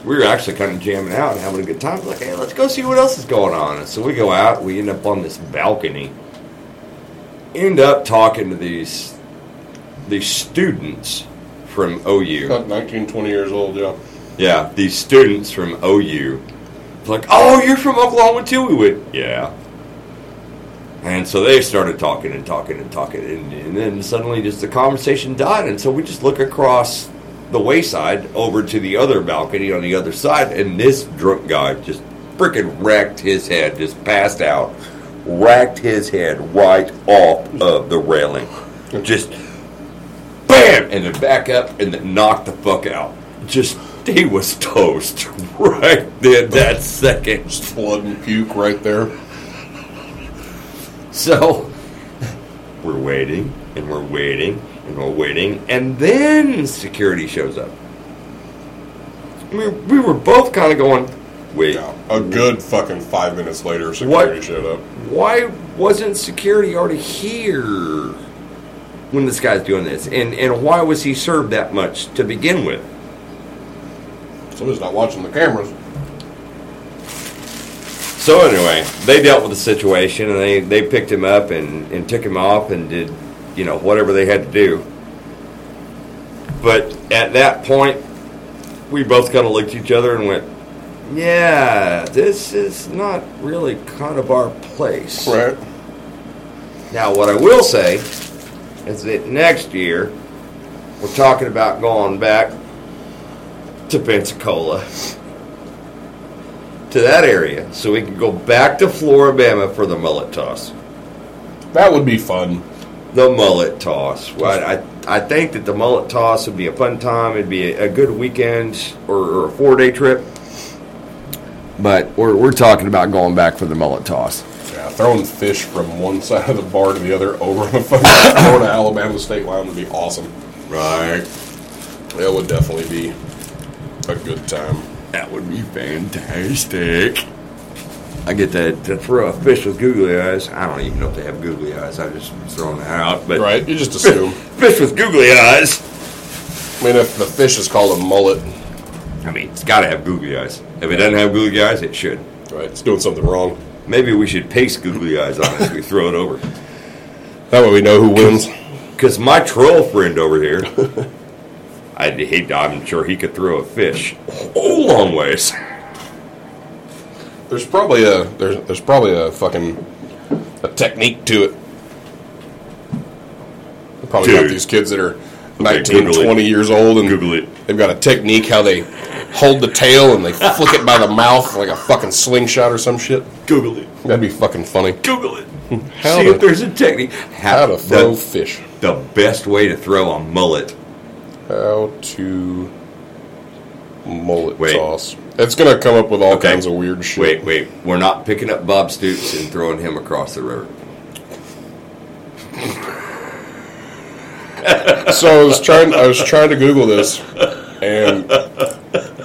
we were actually kind of jamming out and having a good time. Like, hey, let's go see what else is going on. And so we go out. We end up on this balcony. End up talking to these these students from OU. About 19, 20 years old, yeah. Yeah, these students from OU. Like, oh, you're from Oklahoma too? We went, yeah. And so they started talking and talking and talking, and, and then suddenly just the conversation died. And so we just look across the wayside over to the other balcony on the other side, and this drunk guy just freaking wrecked his head, just passed out, racked his head right off of the railing. Just bam, and then back up and then knocked the fuck out. Just he was toast right then that second. Just blood and puke right there. So we're waiting and we're waiting and we're waiting, and then security shows up. We, we were both kind of going, wait, Yeah. A good fucking five minutes later, security What? showed up. why wasn't security already here when this guy's doing this? And and why was he served that much to begin with? Somebody's not watching the cameras. So anyway, they dealt with the situation and they, they picked him up and, and took him off and did, you know, whatever they had to do. But at that point, we both kind of looked at each other and went, yeah, this is not really kind of our place. Right. Now, what I will say is that next year, we're talking about going back to Pensacola to that area so we can go back to Flora-Bama for the mullet toss. That would be fun. The mullet toss. Well, I, I think that the mullet toss would be a fun time. It'd be a, a good weekend or, or a four day trip. But we're, we're talking about going back for the mullet toss. Yeah, throwing fish from one side of the bar to the other over the fucking Florida Alabama state line would be awesome. Right. It would definitely be a good time. That would be fantastic. I get that to throw a fish with googly eyes. I don't even know if they have googly eyes. I'm just throwing that out. But Right? You just assume. fish with googly eyes. I mean, if the fish is called a mullet, I mean, it's got to have googly eyes. If it doesn't have googly eyes, it should. right, it's doing something wrong. Maybe we should paste googly eyes on it as we throw it over. That way we know who wins. Because my troll friend over here, I, he, I'm sure he could throw a fish a long ways. There's probably a there's there's probably a fucking a technique to it. Probably got these kids that are Okay, 19, Google it. 20 years old, and Google it. they've got a technique how they hold the tail and they flick it by the mouth like a fucking slingshot or some shit. Google it. That'd be fucking funny. Google it. Hmm. How See to- if there's a technique. How to throw the, fish. the best way to throw a mullet. How to mullet Wait. toss. It's gonna come up with all Okay. kinds of weird shit. Wait, wait. We're not picking up Bob Stoops and throwing him across the river. so I was trying. I was trying to Google this, and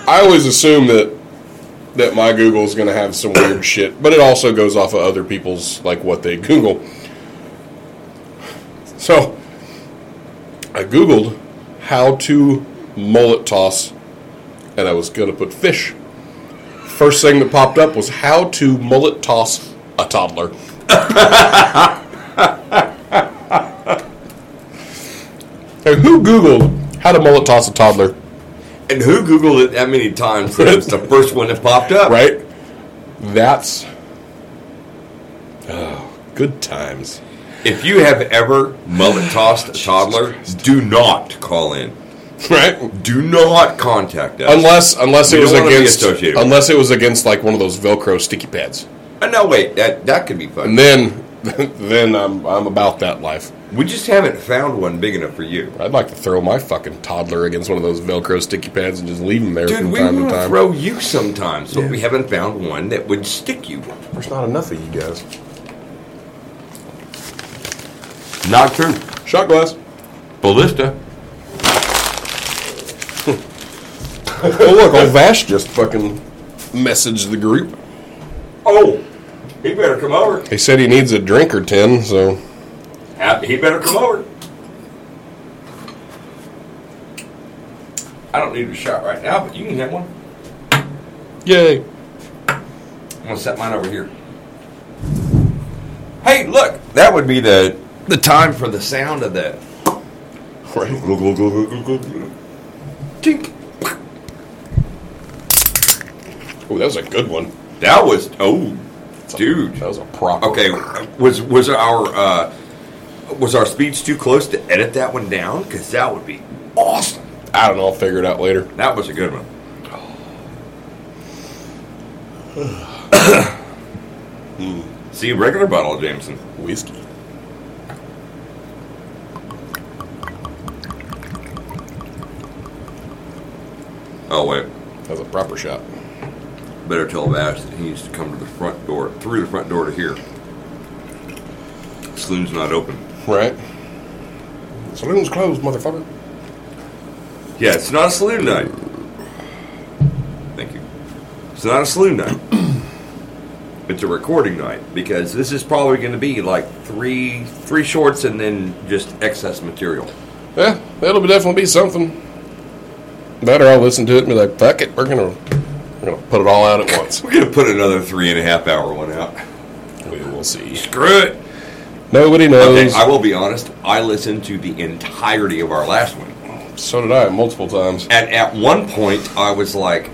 I always assume that that my Google is going to have some weird shit, but it also goes off of other people's like what they Google. So I Googled how to mullet toss, and I was going to put fish. First thing that popped up was how to mullet toss a toddler. Now, who Googled how to mullet toss a toddler? And who Googled it that many times that it was the first one that popped up? Right? That's. Oh, good times. If you have ever mullet tossed a toddler, do not call in. Right? Do not contact us. Unless unless We it was don't wanna be against unless it was against like one of those Velcro sticky pads. Uh, no, wait. That that could be fun. And then then I'm I'm about that life. We just haven't found one big enough for you. I'd like to throw my fucking toddler against one of those Velcro sticky pads and just leave him there Dude, from we time to want to time. throw you sometimes, but Yeah. we haven't found one that would stick you. There's not enough of you guys. Not true. Shot glass. Ballista. oh look, old Vash just fucking messaged the group. Oh, he better come over. He said he needs a drink or ten, so He better come over. I don't need a shot right now, but you can have one. yay. I'm gonna set mine over here. Hey, look, that would be the the time for the sound of that. Right. Tink. Oh, that was a good one. That was oh, dude. That was a proper. Okay, was was our uh, was our speech too close to edit that one down? Because that would be awesome. I don't know. I'll figure it out later. That was a good one. See, regular bottle of Jameson. Whiskey. Oh wait, That was a proper shot. Better tell Vash that he needs to come to the front door, through the front door to here. Saloon's not open. Right. Saloon's closed, motherfucker. Yeah, it's not a saloon night. Thank you. It's not a saloon night. it's a recording night because this is probably going to be like three three shorts and then just excess material. Yeah, that'll definitely be something. Better, I'll listen to it and be like, "Fuck it, we're gonna, we're gonna put it all out at once." We're going to put another three and a half hour one out. We will see. Screw it. Nobody Okay, knows. I will be honest. I listened to the entirety of our last one, so did I multiple times. and at one point I was like,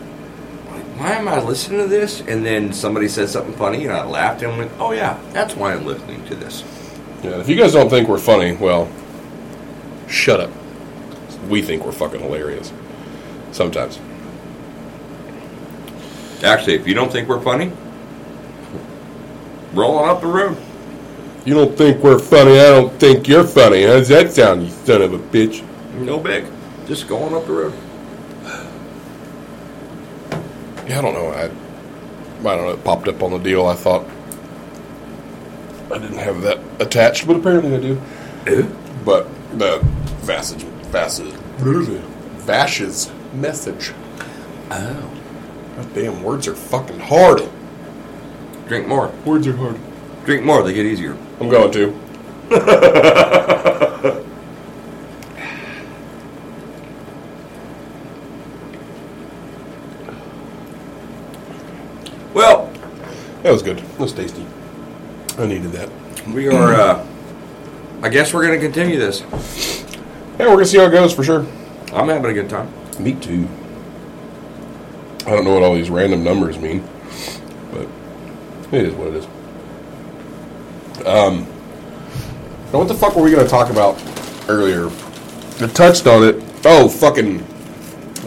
"Why am I listening to this?" And then somebody said something funny, and I laughed and went, "Oh yeah, that's why I'm listening to this." Yeah, if you guys don't think we're funny, well, shut up. We think we're fucking hilarious. Sometimes. Actually, if you don't think we're funny, roll on up the road. You don't think we're funny? I don't think you're funny. How's that sound, you son of a bitch? No big. Just going up the road. Yeah, I don't know. I, I don't know. It popped up on the deal. I thought I didn't have that attached, but apparently I do. Eh? But the Vasage, Vasage, Vash's message. Oh. God damn, words are fucking hard. Drink more. Words are hard. Drink more. They get easier. I'm going to. Well, That was good. That was tasty. I needed that. we are. Uh, I guess we're going to continue this. Yeah, we're gonna see how it goes for sure. I'm having a good time. Me too. I don't know what all these random numbers mean, but it is what it is. Um, now what the fuck were we gonna talk about earlier? I touched on it. Oh, fucking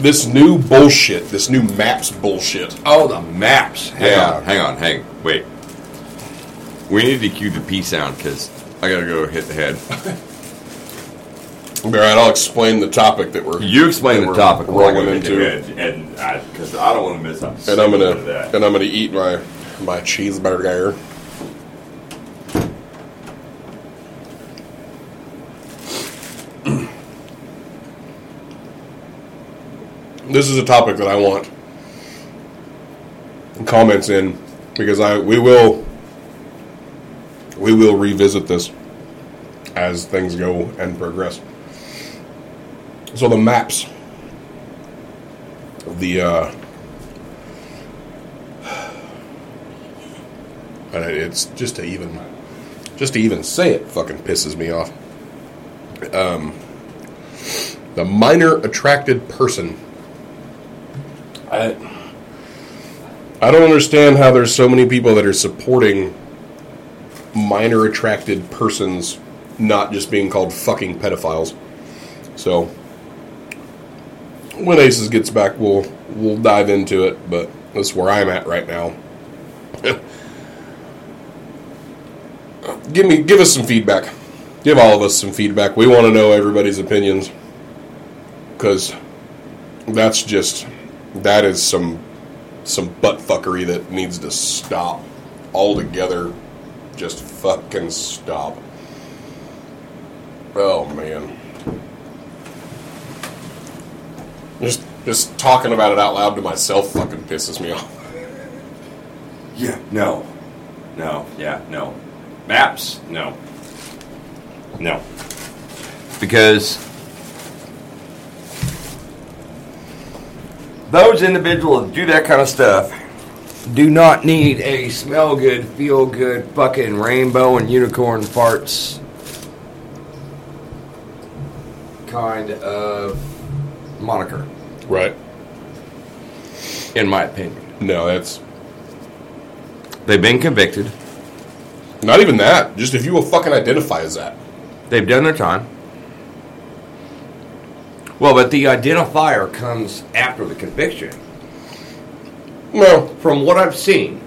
this new bullshit, this new maps bullshit. Oh, the maps. Hang Yeah. on. Hang on. Hang. Wait. We need to cue the P sound because I got to go hit the head. All right, I'll explain the topic that we're You explain that the we're topic. I rolling into, and uh, because I, don't want to miss out. and I'm gonna that. and I'm gonna eat my my cheeseburger. this is a topic that I want comments in because I we will we will revisit this as things go and progress. So the maps, the uh, it's just to even just to even say it fucking pisses me off. Um, the minor attracted person. I I don't understand how there's so many people that are supporting minor attracted persons not just being called fucking pedophiles. So when Aces gets back, we'll we'll dive into it. But that's where I'm at right now. give me give us some feedback. Give all of us some feedback. We want to know everybody's opinions because that's just that is some some butt fuckery that needs to stop altogether. Just fucking stop. Oh man. Just just talking about it out loud to myself fucking pisses me off. Yeah. No. No. Yeah. No. Maps. No. No. Because those individuals do that kind of stuff do not need a smell good, feel good, fucking rainbow and unicorn farts kind of moniker, Right. in my opinion. No, that's They've been convicted. not even that. Just if you will fucking identify as that. They've done their time. Well, but the identifier comes after the conviction. No, From what I've seen,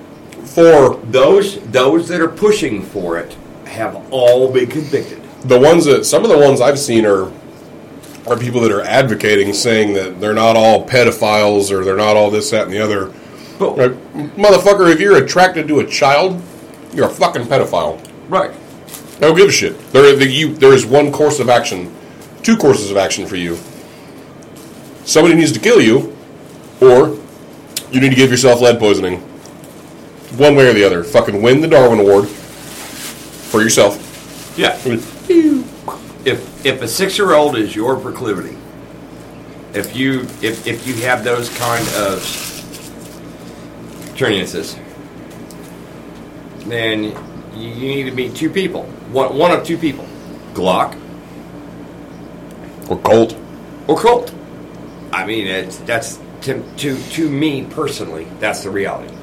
for those those that are pushing for it have all been convicted. the ones that some of the ones I've seen are are people that are advocating saying that they're not all pedophiles or they're not all this, that, and the other. But Like, motherfucker, if you're attracted to a child, you're a fucking pedophile. right, I don't give a shit. There, the, you, there is one course of action, two courses of action for you. Somebody needs to kill you, or you need to give yourself lead poisoning. One way or the other. Fucking win the Darwin Award for yourself. yeah. If if a six year old is your proclivity, if you if if you have those kind of turniances, then you you need to meet two people. One one of two people, Glock Or Colt. or Colt. I mean, it's that's to to to me personally, that's the reality.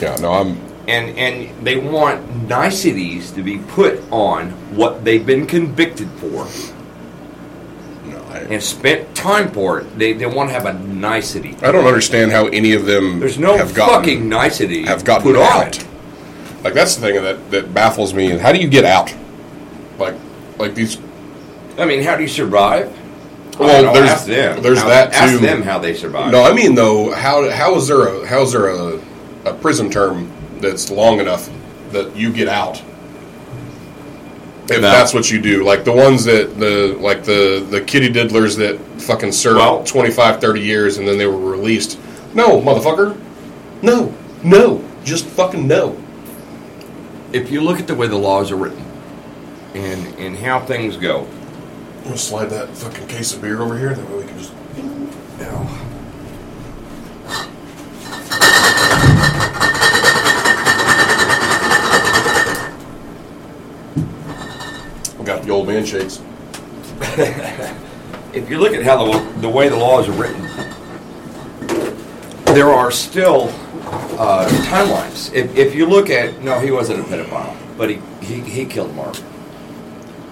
Yeah, no, I'm. And and they want niceties to be put on what they've been convicted for. No, I. and spent time for it. They, they want to have a nicety. I don't understand how any of them There's no have gotten, fucking nicety have gotten put on out. it. Like that's the thing that that baffles me. And How do you get out? Like like these. I mean, how do you survive? Well, there's- ask them. there's How- that, Ask too. them how they survive. No, I mean though, how how is there a how is there a, a prison term that's long enough that you get out? If No. that's what you do, like the ones that the like the the kitty diddlers that fucking served Well- 25, 30 years and then they were released. No, motherfucker. No, no, just fucking no. if you look at the way the laws are written and and how things go, I'm gonna slide that fucking case of beer over here. That way we can just. Now, We got the old man shakes. if you look at how the, the way the laws are written, there are still uh, timelines. If, if you look at, no, he wasn't a pedophile, but he, he, he killed Mark.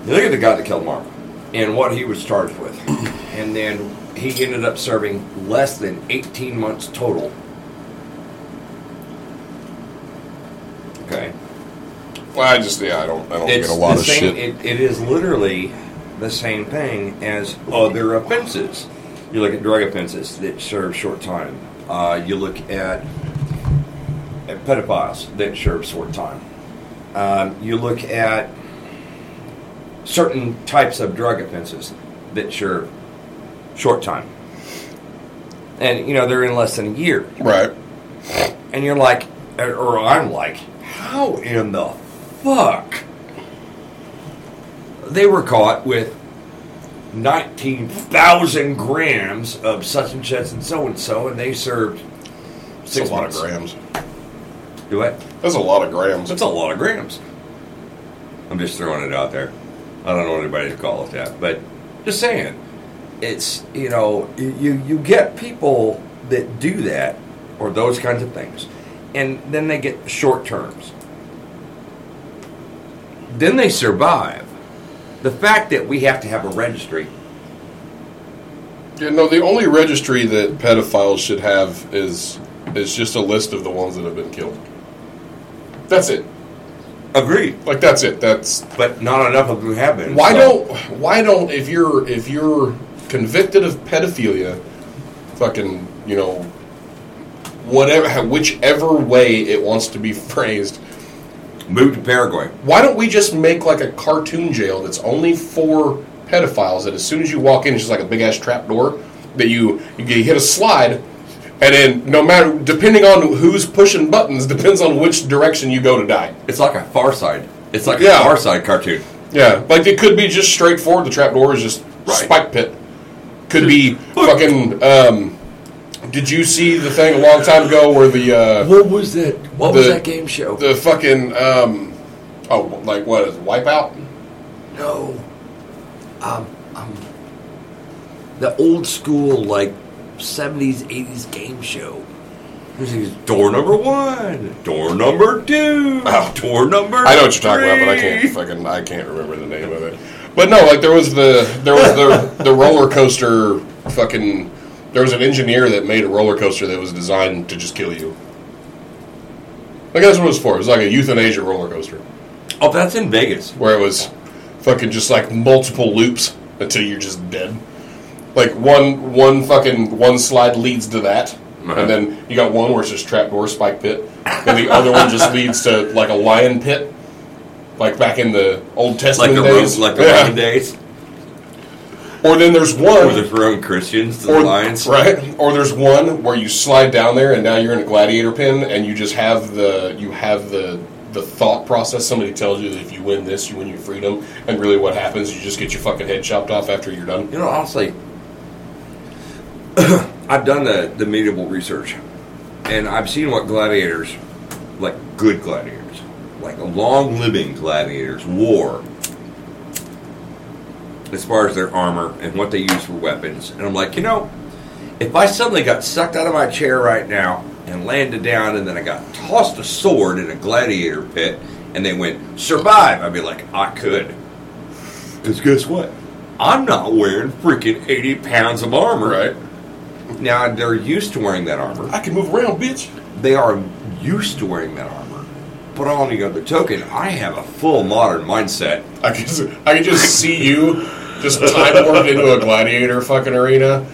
You look at the guy that killed Mark and what he was charged with. And then he ended up serving less than 18 months total. Okay. Well, I just yeah, I don't I don't It's get a lot the of same, shit. It, it is literally the same thing as other offenses. You look at drug offenses that serve short time. Uh, you look at, at pedophiles that serve short time. Um, you look at certain types of drug offenses that serve short time. And, you know, they're in less than a year. right. And you're like, or I'm like, how in the fuck? They were caught with 19,000 grams of such and such and so and so, and they served That's six a lot months. of grams. Do what? That's a lot of grams. That's a lot of grams. I'm just throwing it out there. I don't know anybody to call it that, but just saying, it's you know you you get people that do that or those kinds of things, and then they get short terms. Then they survive. The fact that we have to have a registry. Yeah, no, the only registry that pedophiles should have is is just a list of the ones that have been killed. That's it. Agreed. Like that's it. That's But not enough of them have been. why so- don't why don't if you're if you're convicted of pedophilia, fucking you know, whatever whichever way it wants to be phrased, move to Paraguay? why don't we just make like a cartoon jail that's only for pedophiles that as soon as you walk in it's just like a big ass trap door that you you hit a slide and then no matter depending on who's pushing buttons depends on which direction you go to die It's like a Far Side. It's like Yeah. a Far Side cartoon. yeah like it could be just straightforward the trap door is just Right. spike pit could be fucking um did you see the thing a long time ago where the uh What was that? What The- was that game show? the fucking um oh like what is it, wipeout no, um, um, the old school like seventies, eighties game show. Door number one, door number two, Oh. door number. I know what you're talking about, but I can't fucking I can't remember the name of it. But no, like there was the there was the the roller coaster fucking there was an engineer that made a roller coaster that was designed to just kill you. Like that's what it was for. It was like a euthanasia roller coaster Oh, that's in Vegas. where it was fucking just like multiple loops until you're just dead. Like one one fucking one slide leads to that. Uh-huh. And then you got one where it's just trapdoor spike pit. And the other one just leads to like a lion pit. Like back in the Old Like Testament the days. Like the Yeah. Roman days, Or then there's one they're throwing Christians the or, lions. right? Or there's one where you slide down there and now you're in a gladiator pin and you just have the you have the the thought process. Somebody tells you that if you win this, you win your freedom, and really what happens, you just get your fucking head chopped off after you're done. You know, honestly, I've done the, the medieval research, and I've seen what gladiators, like good gladiators, like long living gladiators, wore as far as their armor and what they use for weapons. And I'm like, you know, if I suddenly got sucked out of my chair right now and landed down, and then I got tossed a sword in a gladiator pit, and they went, survive, I'd be like, I could. Because guess what? I'm not wearing freaking 80 pounds of armor. Right. Now, they're used to wearing that armor. I can move around, bitch. They are used to wearing that armor. But on the other token, I have a full modern mindset. I can just, I can just see you just time warped into a gladiator fucking arena.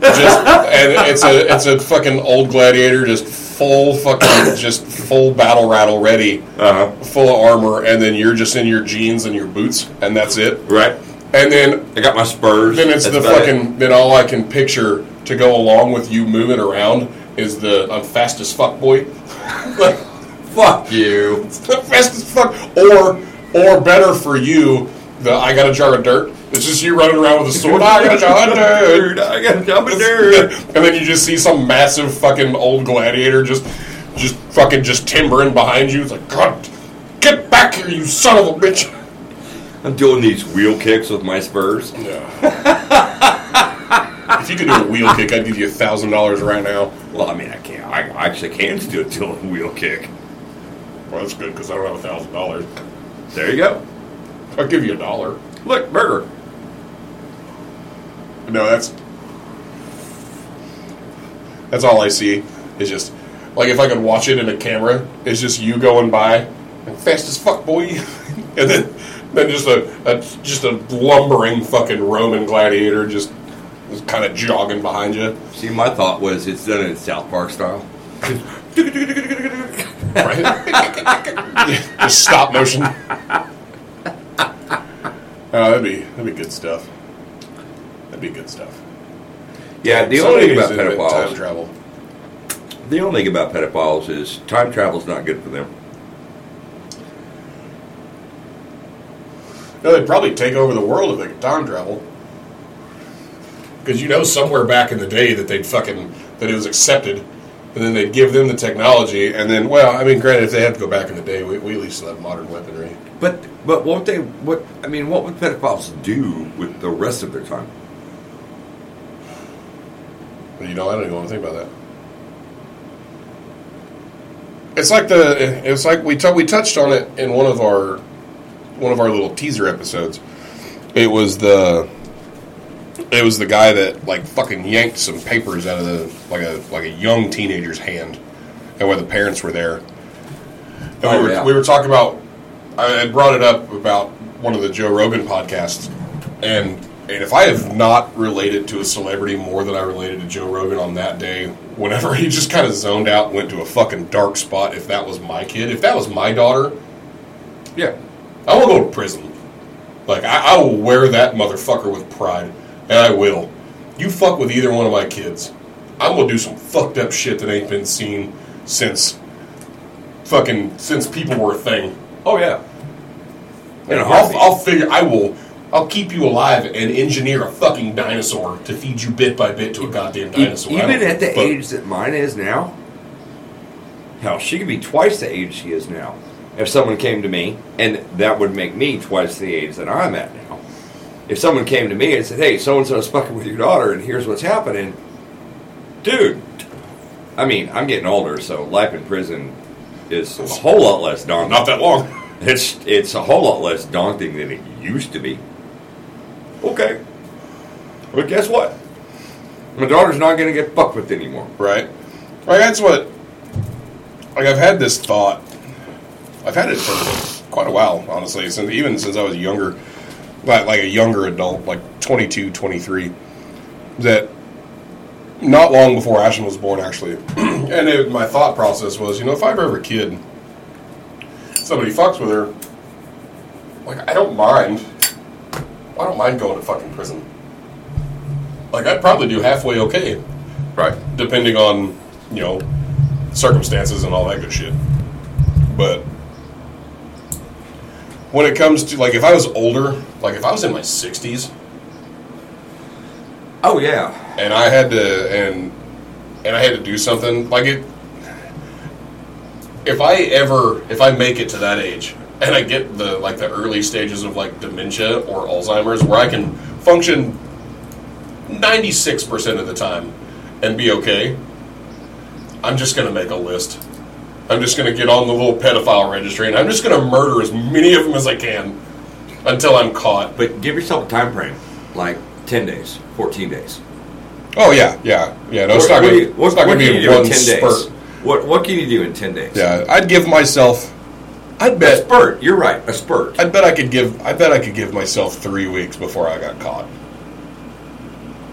Just and it's a it's a fucking old gladiator, just full fucking just full battle rattle ready, Uh-huh. full of armor, and then you're just in your jeans and your boots, and that's it. Right? And then I got my spurs. then it's That's the about it. fucking then all I can picture to go along with you moving around is the I'm fast as fuck boy. like Fuck you. fast as fuck. Or or better for you, the I got a jar of dirt. It's just you running around with a sword. I got a jar of dirt. I got a jump in there. and then you just see some massive fucking old gladiator just just fucking just timbering behind you. It's like, God, get back here, you son of a bitch. I'm doing these wheel kicks with my spurs. if you could do a wheel kick, I'd give you a thousand dollars right now. Well, I mean, I can't. I actually can't do a wheel kick. Well, that's good because I don't have a thousand dollars. There you go. I'll give you a dollar. Look, burger. No, that's that's all I see. Is just like if I could watch it in a camera, it's just you going by, fast as fuck, boy, and then then just a, a just a lumbering fucking Roman gladiator just, just kind of jogging behind you, See, my thought was it's done in South Park style. right? just stop motion. Oh, that'd be that'd be good stuff. That'd be good stuff. Yeah, the Somebody only thing about to invent time travel. the only thing about pedophiles is time travel's not good for them. No, they'd probably take over the world if they could time travel. Because you know, somewhere back in the day that they'd fucking that it was accepted, and then they'd give them the technology, and then, well, I mean, granted, if they had to go back in the day, we, we at least still have modern weaponry. But but won't they what I mean, what would pedophiles do with the rest of their time? But you know, I don't even want to think about that. It's like the it's like we t- we touched on it in one of our one of our little teaser episodes. It was the it was the guy that like fucking yanked some papers out of the like a like a young teenager's hand, and where the parents were there. And Oh, we were yeah. we were talking about I had brought it up about one of the Joe Rogan podcasts, and and if I have not related to a celebrity more than I related to Joe Rogan on that day, whenever he just kind of zoned out, and went to a fucking dark spot. If that was my kid, if that was my daughter, Yeah. I will go to prison. Like I, I will wear that motherfucker with pride, and I will. You fuck with either one of my kids, I'm gonna do some fucked up shit that ain't been seen since fucking since people were a thing. Oh yeah. In a I'll. I'll figure. I will. I'll keep you alive and engineer a fucking dinosaur to feed you bit by bit to a goddamn dinosaur. I Even don't at the fuck- age that mine is now, hell, she could be twice the age she is now. If someone came to me, and that would make me twice the age that I'm at now. If someone came to me and said, "Hey, so and so is fucking with your daughter, and here's what's happening," dude. I mean, I'm getting older, so life in prison is a whole lot less daunting. not that long. It's it's a whole lot less daunting than it used to be. Okay, but guess what? My daughter's not going to get fucked with anymore. Right. Like that's what. Like I've had this thought. I've had it for quite a while, honestly. Since even since I was younger, like like a younger adult, like 22, 23, that not long before Ashton was born, actually. and it, my thought process was, you know, if I ever have a kid, somebody fucks with her, like I don't mind. I don't mind going to fucking prison. Like I'd probably do halfway okay Right. depending on you know circumstances and all that good shit. But when it comes to like if I was older, like if I was in my sixties Oh yeah. and I had to and and I had to do something like it. If I ever if I make it to that age and I get the like the early stages of like dementia or Alzheimer's where I can function ninety six percent of the time and be okay, I'm just gonna make a list. I'm just gonna get on the little pedophile registry and I'm just gonna murder as many of them as I can. until I'm caught. But give yourself a time frame, like ten days, fourteen days. Oh yeah, yeah, yeah. No, What- not gonna. do you- what- it's not gonna can be you do in one 10 spurt. days? What What can you do in ten days? Yeah, I'd give myself. I'd a bet. spurt. You're right, a spurt. I'd bet I could give. I bet I could give myself three weeks before I got caught.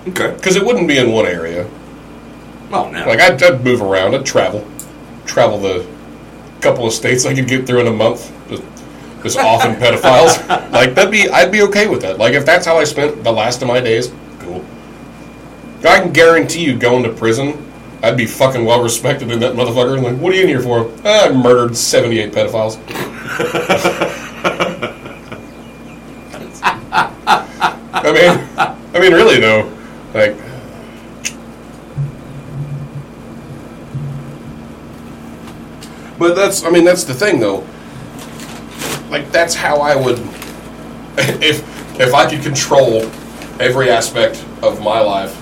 Okay. Because it wouldn't be in one area. Oh no. Like I'd, I'd move around. I'd travel, travel the couple of states I could get through in a month. Just, just often pedophiles. Like that'd be. I'd be okay with that. Like if that's how I spent the last of my days, cool. I can guarantee you going to prison. I'd be fucking well respected in that motherfucker. And like, what are you in here for? "Ah, I murdered seventy-eight pedophiles. I mean, I mean, really though, like. But that's, I mean, that's the thing though. Like that's how I would, if if I could control every aspect of my life,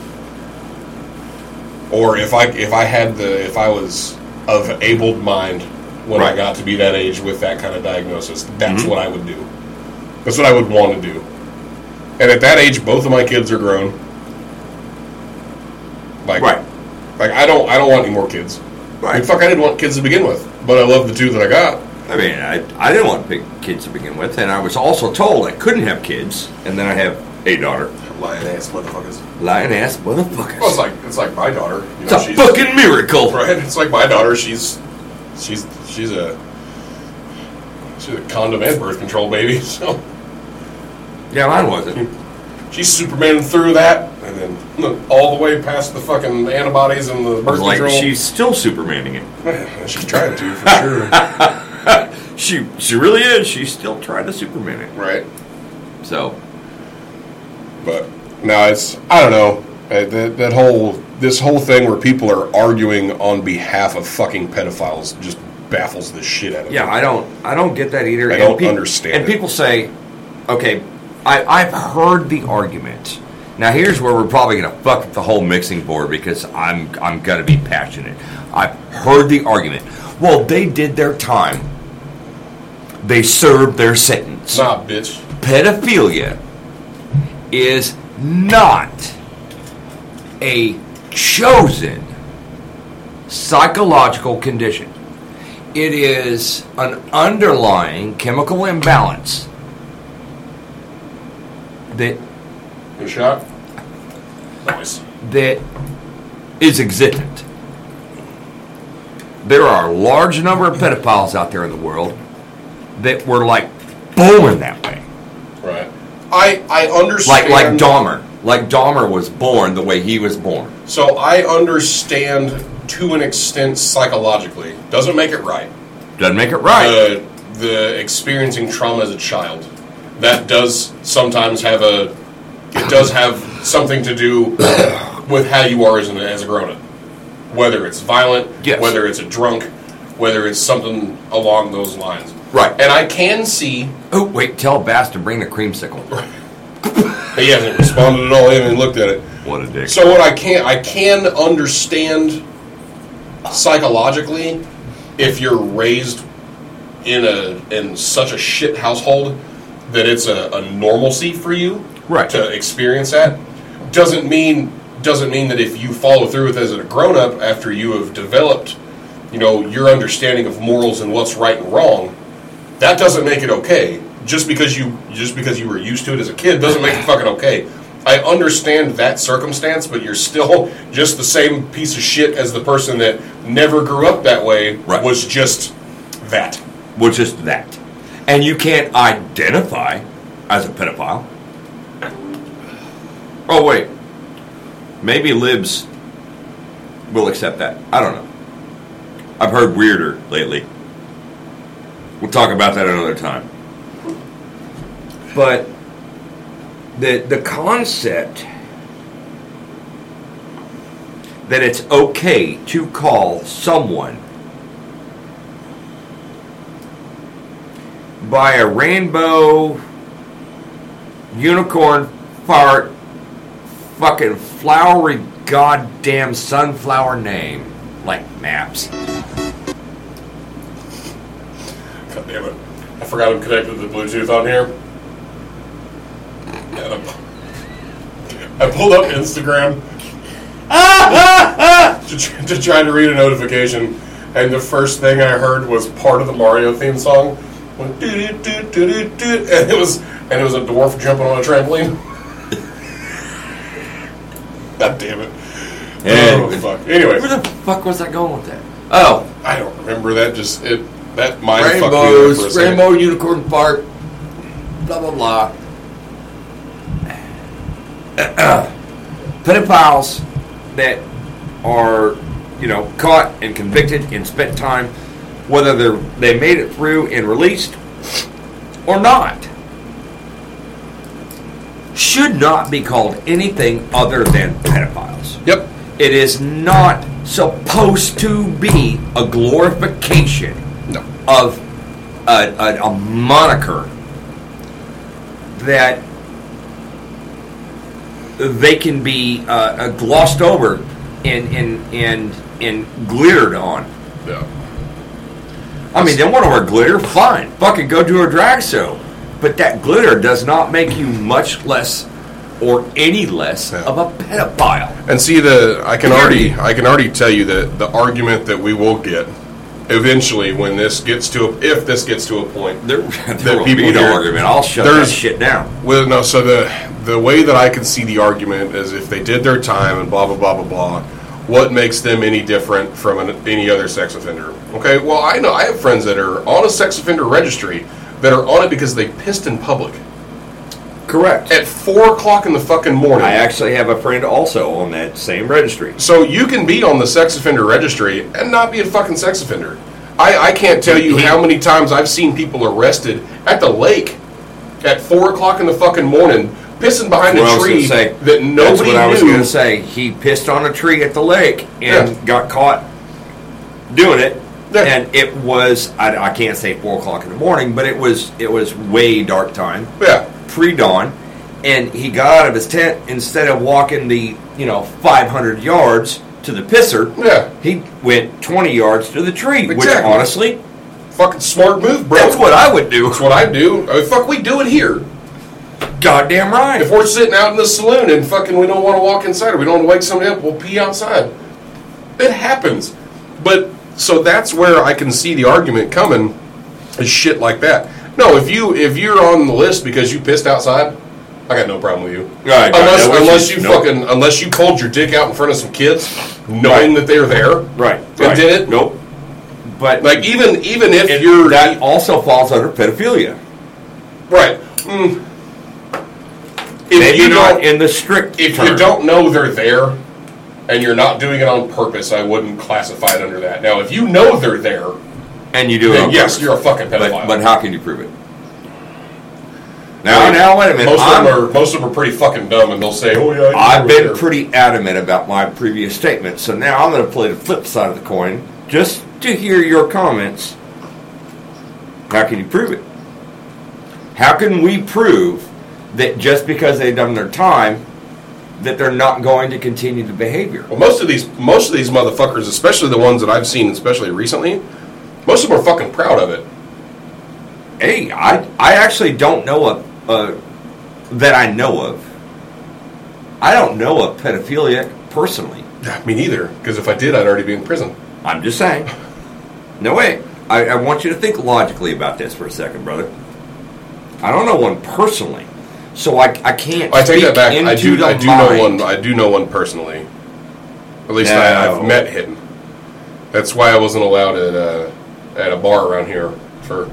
or if I if I had the if I was of abled mind when I got to be that age with that kind of diagnosis, that's mm-hmm. what I would do. That's what I would want to do. And at that age, both of my kids are grown. Like, Right. like I don't I don't want any more kids. I Right. fuck, I didn't want kids to begin with, but I love the two that I got. I mean, I, I didn't want big kids to begin with, and I was also told I couldn't have kids, and then I have a daughter. Lion ass motherfuckers. Lion ass motherfuckers. Well, it's like it's like my daughter. You it's know, a she's, fucking miracle. right. It's like my daughter. She's she's she's a she's a condom and birth control baby. So Yeah, mine wasn't. she's Superman through that, and then all the way past the fucking antibodies and the birth like, control. she's still supermaning it. she's trying to for sure. She she really is. She's still trying to superman it. right. So But no, it's I don't know Uh, that that whole this whole thing where people are arguing on behalf of fucking pedophiles just baffles the shit out of me. yeah, I don't I don't get that either. I And don't peop- understand And it. people say, okay, I I've heard the argument. Now here's where we're probably gonna fuck up the whole mixing board because I'm I'm gonna be passionate. I've heard the argument. Well, they did their time. They served their sentence. Nah, bitch. pedophilia is not a chosen psychological condition. It is an underlying chemical imbalance that Good shot. Nice. that is existent. There are a large number of pedophiles out there in the world that were like born that way. Right. I I Like understand. like Dahmer. Like Dahmer was born the way he was born. So I understand to an extent psychologically. Doesn't make it right. Doesn't make it right. The the experiencing trauma as a child. That does sometimes have a. It does have something to do with how you are as, an, as a grown up. Whether it's violent, Yes. whether it's a drunk, whether it's something along those lines. Right. And I can see oh, wait, tell Bass to bring the creamsicle. he hasn't responded at all. He hasn't looked at it. What a dick. So what I can I can understand psychologically if you're raised in a in such a shit household that it's a, a normalcy for you Right. to experience that doesn't mean doesn't mean that if you follow through with it as a grown up after you have developed you know your understanding of morals and what's right and wrong that doesn't make it okay just because you just because you were used to it as a kid doesn't make it fucking okay i understand that circumstance but you're still just the same piece of shit as the person that never grew up that way Right. was just that was just that. And you can't identify as a pedophile. Oh, wait. Maybe libs will accept that. I don't know. I've heard weirder lately. We'll talk about that another time. But the the concept that it's okay to call someone by a rainbow unicorn fart fucking flowery goddamn sunflower name like maps. God damn it. I forgot I'm connected to the Bluetooth on here. I pulled up Instagram to, to try to read a notification, and the first thing I heard was part of the Mario theme song. Went And it was and it was a dwarf jumping on a trampoline. God damn it! Oh And- fuck. Anyway, Where the fuck was I going with that? Oh, I don't remember that. Just it that mind fucked me there for a rainbows, second. rainbow unicorn park, blah blah blah. Pedophiles that are, you know, caught and convicted and spent time, whether they they made it through and released or not, should not be called anything other than pedophiles. Yep. It is not supposed to be a glorification No. of a, a, a moniker that they can be uh, uh, glossed over and and and and glittered on. Yeah. I mean, they want to wear glitter, fine. Fucking go to a drag show, but that glitter does not make you much less or any less Yeah. of a pedophile. And see the I can already I can already tell you that the argument that we will get eventually when this gets to a, if this gets to a point There, That there will people be no hear- argument. I'll shut that there's- shit down. Well, no. So the the way that I can see the argument is if they did their time and blah blah blah blah blah. What makes them any different from an, any other sex offender? Okay. Well, I know I have friends that are on a sex offender registry that are on it because they pissed in public Correct. at four o'clock in the fucking morning. I actually have a friend also on that same registry. So you can be on the sex offender registry and not be a fucking sex offender. I, I can't tell you how many times I've seen people arrested at the lake at four o'clock in the fucking morning, pissing behind I a tree say, that That's nobody what I was going to say. He pissed on a tree at the lake and Yeah. got caught doing it. Yeah. And it was I, I can't say four o'clock in the morning, but it was it was way dark time, Yeah, pre dawn, and he got out of his tent instead of walking the you know five hundred yards to the pisser. yeah, He went twenty yards to the tree, which honestly, fucking smart move, bro. that's what I would do. That's what I do. I mean, fuck, we do it here. Goddamn right. If we're sitting out in the saloon and fucking we don't want to walk inside or we don't want to wake somebody up, we'll pee outside. It happens. But so that's where I can see the argument coming is shit like that. No, if you if you're on the list because you pissed outside, I got no problem with you. Right, right, unless no unless issues, you nope. fucking unless you pulled your dick out in front of some kids, knowing Right. that they're there. Right. And right. did it? Nope. But Like even even if And you're that also falls under pedophilia. right. Mm. If Maybe you not don't in the strict. if term. you don't know they're there and you're not doing it on purpose, I wouldn't classify it under that. Now, if you know they're there, and you do it, then on yes, purpose. you're a fucking pedophile. But but how can you prove it? Now now wait a minute. Most of, I'm- them are, most of them are pretty fucking dumb, and they'll say, "Oh yeah." I've were been there." pretty adamant about my previous statement, so now I'm going to play the flip side of the coin just to hear your comments. How can you prove it? How can we prove that just because they've done their time, that they're not going to continue the behavior? Well, most of these most of these motherfuckers, especially the ones that I've seen, especially recently, most of them are fucking proud of it. Hey, I I actually don't know a, a that I know of. I don't know a pedophiliac personally. Yeah, Me neither, because if I did, I'd already be in prison. I'm just saying. No way. I, I want you to think logically about this for a second, brother. I don't know one personally, so I, I can't. I take speak that back. I do. I do mind. know one. I do know one personally. At least I, No. I've met him. That's why I wasn't allowed at uh, at a bar around here for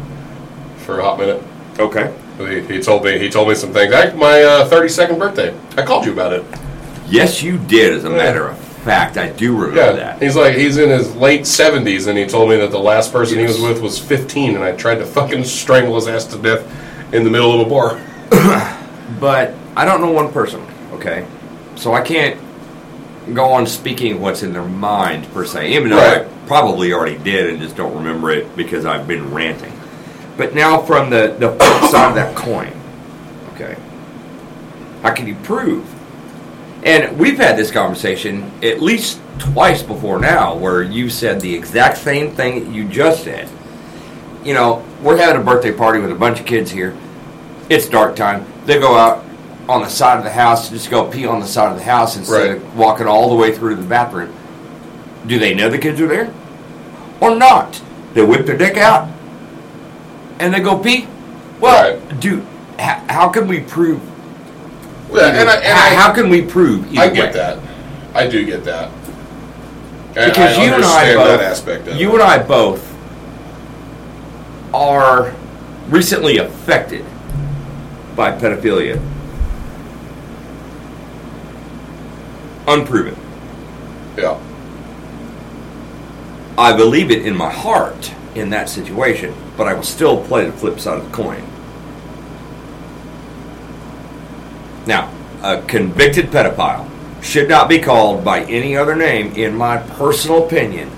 for a hot minute. Okay. He, he told me. He told me some things. Act my uh, thirty second birthday. I called you about it. Yes, you did. As a Yeah. matter of fact, I do remember Yeah. that. He's like he's in his late seventies, and he told me that the last person he was with was fifteen, and I tried to fucking strangle his ass to death in the middle of a bar. But I don't know one person, Okay, so I can't go on speaking what's in their mind per se, even though Right. I probably already did and just don't remember it because I've been ranting. But now from the the flip side of that coin, okay, how can you prove? And we've had this conversation at least twice before now, where you said the exact same thing you just said. You know, we're having a birthday party with a bunch of kids here. It's dark time. They go out, on the side of the house to just go pee on the side of the house instead Right. of walking all the way through to the bathroom. Do they know the kids are there? Or not? They whip their dick out and they go pee? Well, Right. dude, how, how can we prove? Yeah, and I, and how, I, how can we prove? I get way? that. I do get that. And because I you and I both, that aspect of you it. and I both are recently affected by pedophilia. Unproven. Yeah. I believe it in my heart in that situation, but I will still play the flip side of the coin. Now, a convicted pedophile should not be called by any other name, in my personal opinion,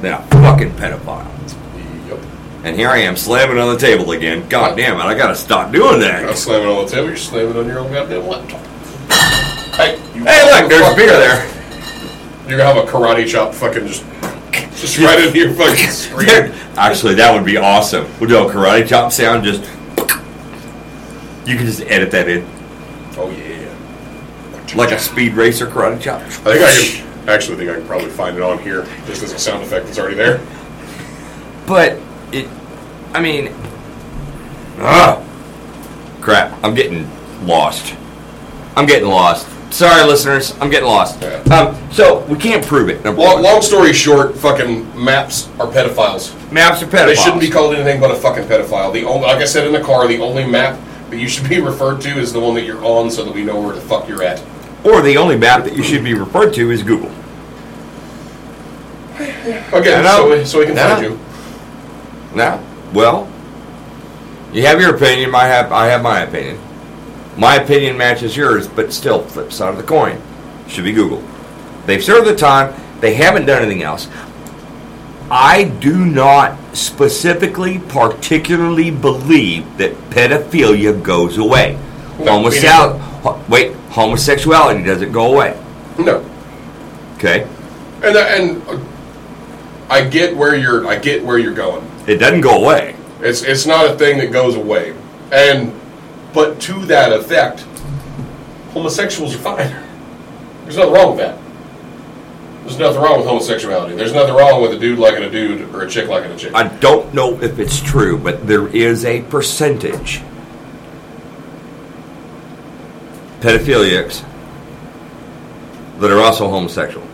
than a fucking pedophile. And here I am slamming on the table again. God damn it, I gotta stop doing that. slamming on the table, you're slamming on your own goddamn laptop. Hey, Hey, look, there's fuck beer there. You're gonna have a karate chop fucking just just right into your fucking screen. Actually, that would be awesome. We'll do a karate chop sound, just. You can just edit that in. Oh yeah. Like a speed racer karate chop. I think I can actually think I can probably find it on here just as a sound effect that's already there. But it, I mean, ah, crap! I'm getting lost. I'm getting lost. Sorry, listeners, I'm getting lost. Yeah. Um, so we can't prove it. Number Long, one. long story short, fucking maps are pedophiles. Maps are pedophiles. They shouldn't be called anything but a fucking pedophile. The only, like I said in the car, the only map that you should be referred to is the one that you're on, so that we know where the fuck you're at. Or the only map that you should be referred to is Google. Again, I so we, so we can find you. Now, well, you have your opinion. I have I have my opinion. My opinion matches yours, but still, flip side of the coin should be Google. They've served the time. They haven't done anything else. I do not specifically, particularly believe that pedophilia goes away. No, me Homosexual, ho- wait, homosexuality doesn't go away. No, Okay, and and uh, I get where you're. I get where you're going. It doesn't go away. It's it's not a thing that goes away, and but to that effect, homosexuals are fine. There's nothing wrong with that. There's nothing wrong with homosexuality. There's nothing wrong with a dude liking a dude or a chick liking a chick. I don't know if it's true, but there is a percentage pedophiliacs that are also homosexual.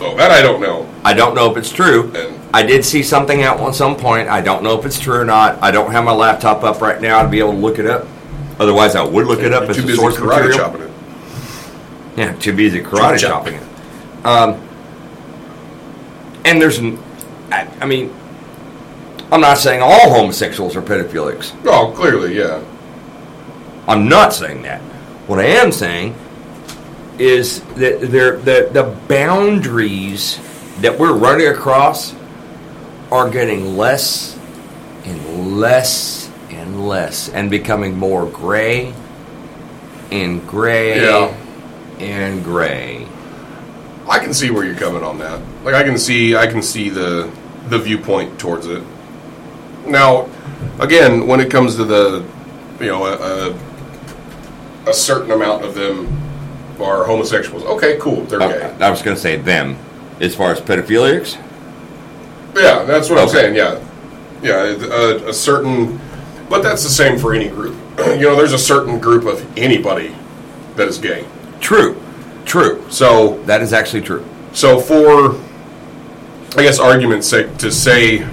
oh, that I don't know. I don't know if it's true. I did see something out at some point. I don't know if it's true or not. I don't have my laptop up right now to be able to look it up. Otherwise, I would look it up as too a busy source karate material. chopping it. Yeah, too busy karate Chop. chopping it. Um, and there's, n- I, I mean, I'm not saying all homosexuals are pedophilics. Oh, clearly, yeah. I'm not saying that. What I am saying is that there the the boundaries that we're running across are getting less and less and less and becoming more gray and gray Yeah. and gray. I can see where you're coming on that. Like I can see I can see the the viewpoint towards it. Now, again, when it comes to the you know a, a, a certain amount of them are homosexuals. Okay, cool, they're I, gay. I was going to say them as far as pedophilics. Yeah, that's what I'm saying. Yeah, yeah, a, uh, a certain, but that's the same for any group. you know, there's a certain group of anybody that is gay. True, true. So That is actually true. So for, I guess, argument's sake, to say,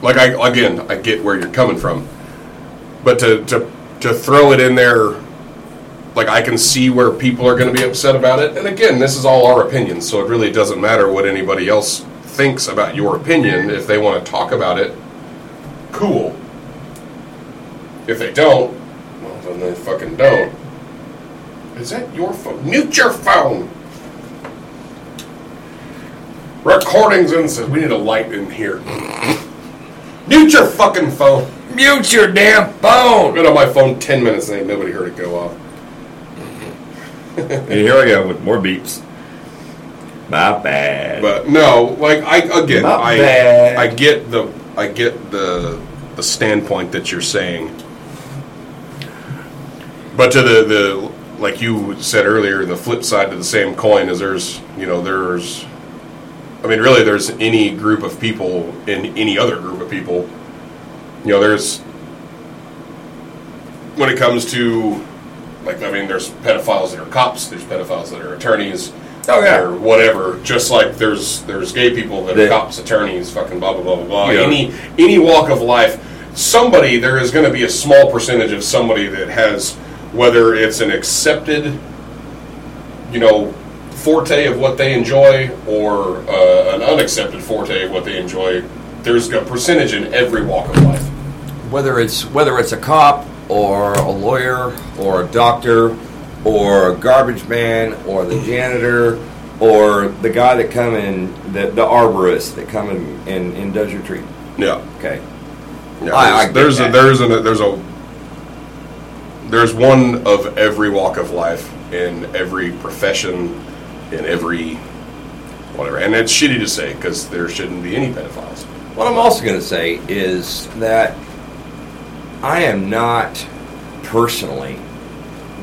like I again, I get where you're coming from, but to to to throw it in there, like I can see where people are going to be upset about it. And again, this is all our opinions, so it really doesn't matter what anybody else thinks about your opinion. If they want to talk about it, cool. If they don't, well, then they fucking don't. Is that your phone? Mute your phone. Recordings and says we need a light in here. Mute your fucking phone. Mute your damn phone. I've phone. been on my phone ten minutes and ain't nobody heard it go off. And here I go with more beeps. My bad. But no, like I again, Not I bad. I get the I get the the standpoint that you're saying. But to the the like you said earlier, the flip side to the same coin is there's you know there's, I mean really there's any group of people in any other group of people, you know there's when it comes to like I mean there's pedophiles that are cops, there's pedophiles that are attorneys. Oh, yeah. or whatever. Just like there's there's gay people that The- are cops, attorneys, fucking blah blah blah blah blah. Yeah. Any any walk of life, somebody there is going to be a small percentage of somebody that has whether it's an accepted, you know, forte of what they enjoy or uh, an unaccepted forte of what they enjoy. There's a percentage in every walk of life. whether it's whether it's a cop or a lawyer or a doctor or a garbage man or the janitor or the guy that come in the, the arborist that come in and, and does your tree. Yeah. Okay. Yeah, I- I there's, that. there's a there's a there's a there's one of every walk of life in every profession in every whatever, and it's shitty to say because there shouldn't be any pedophiles. What I'm also going to say is that I am not personally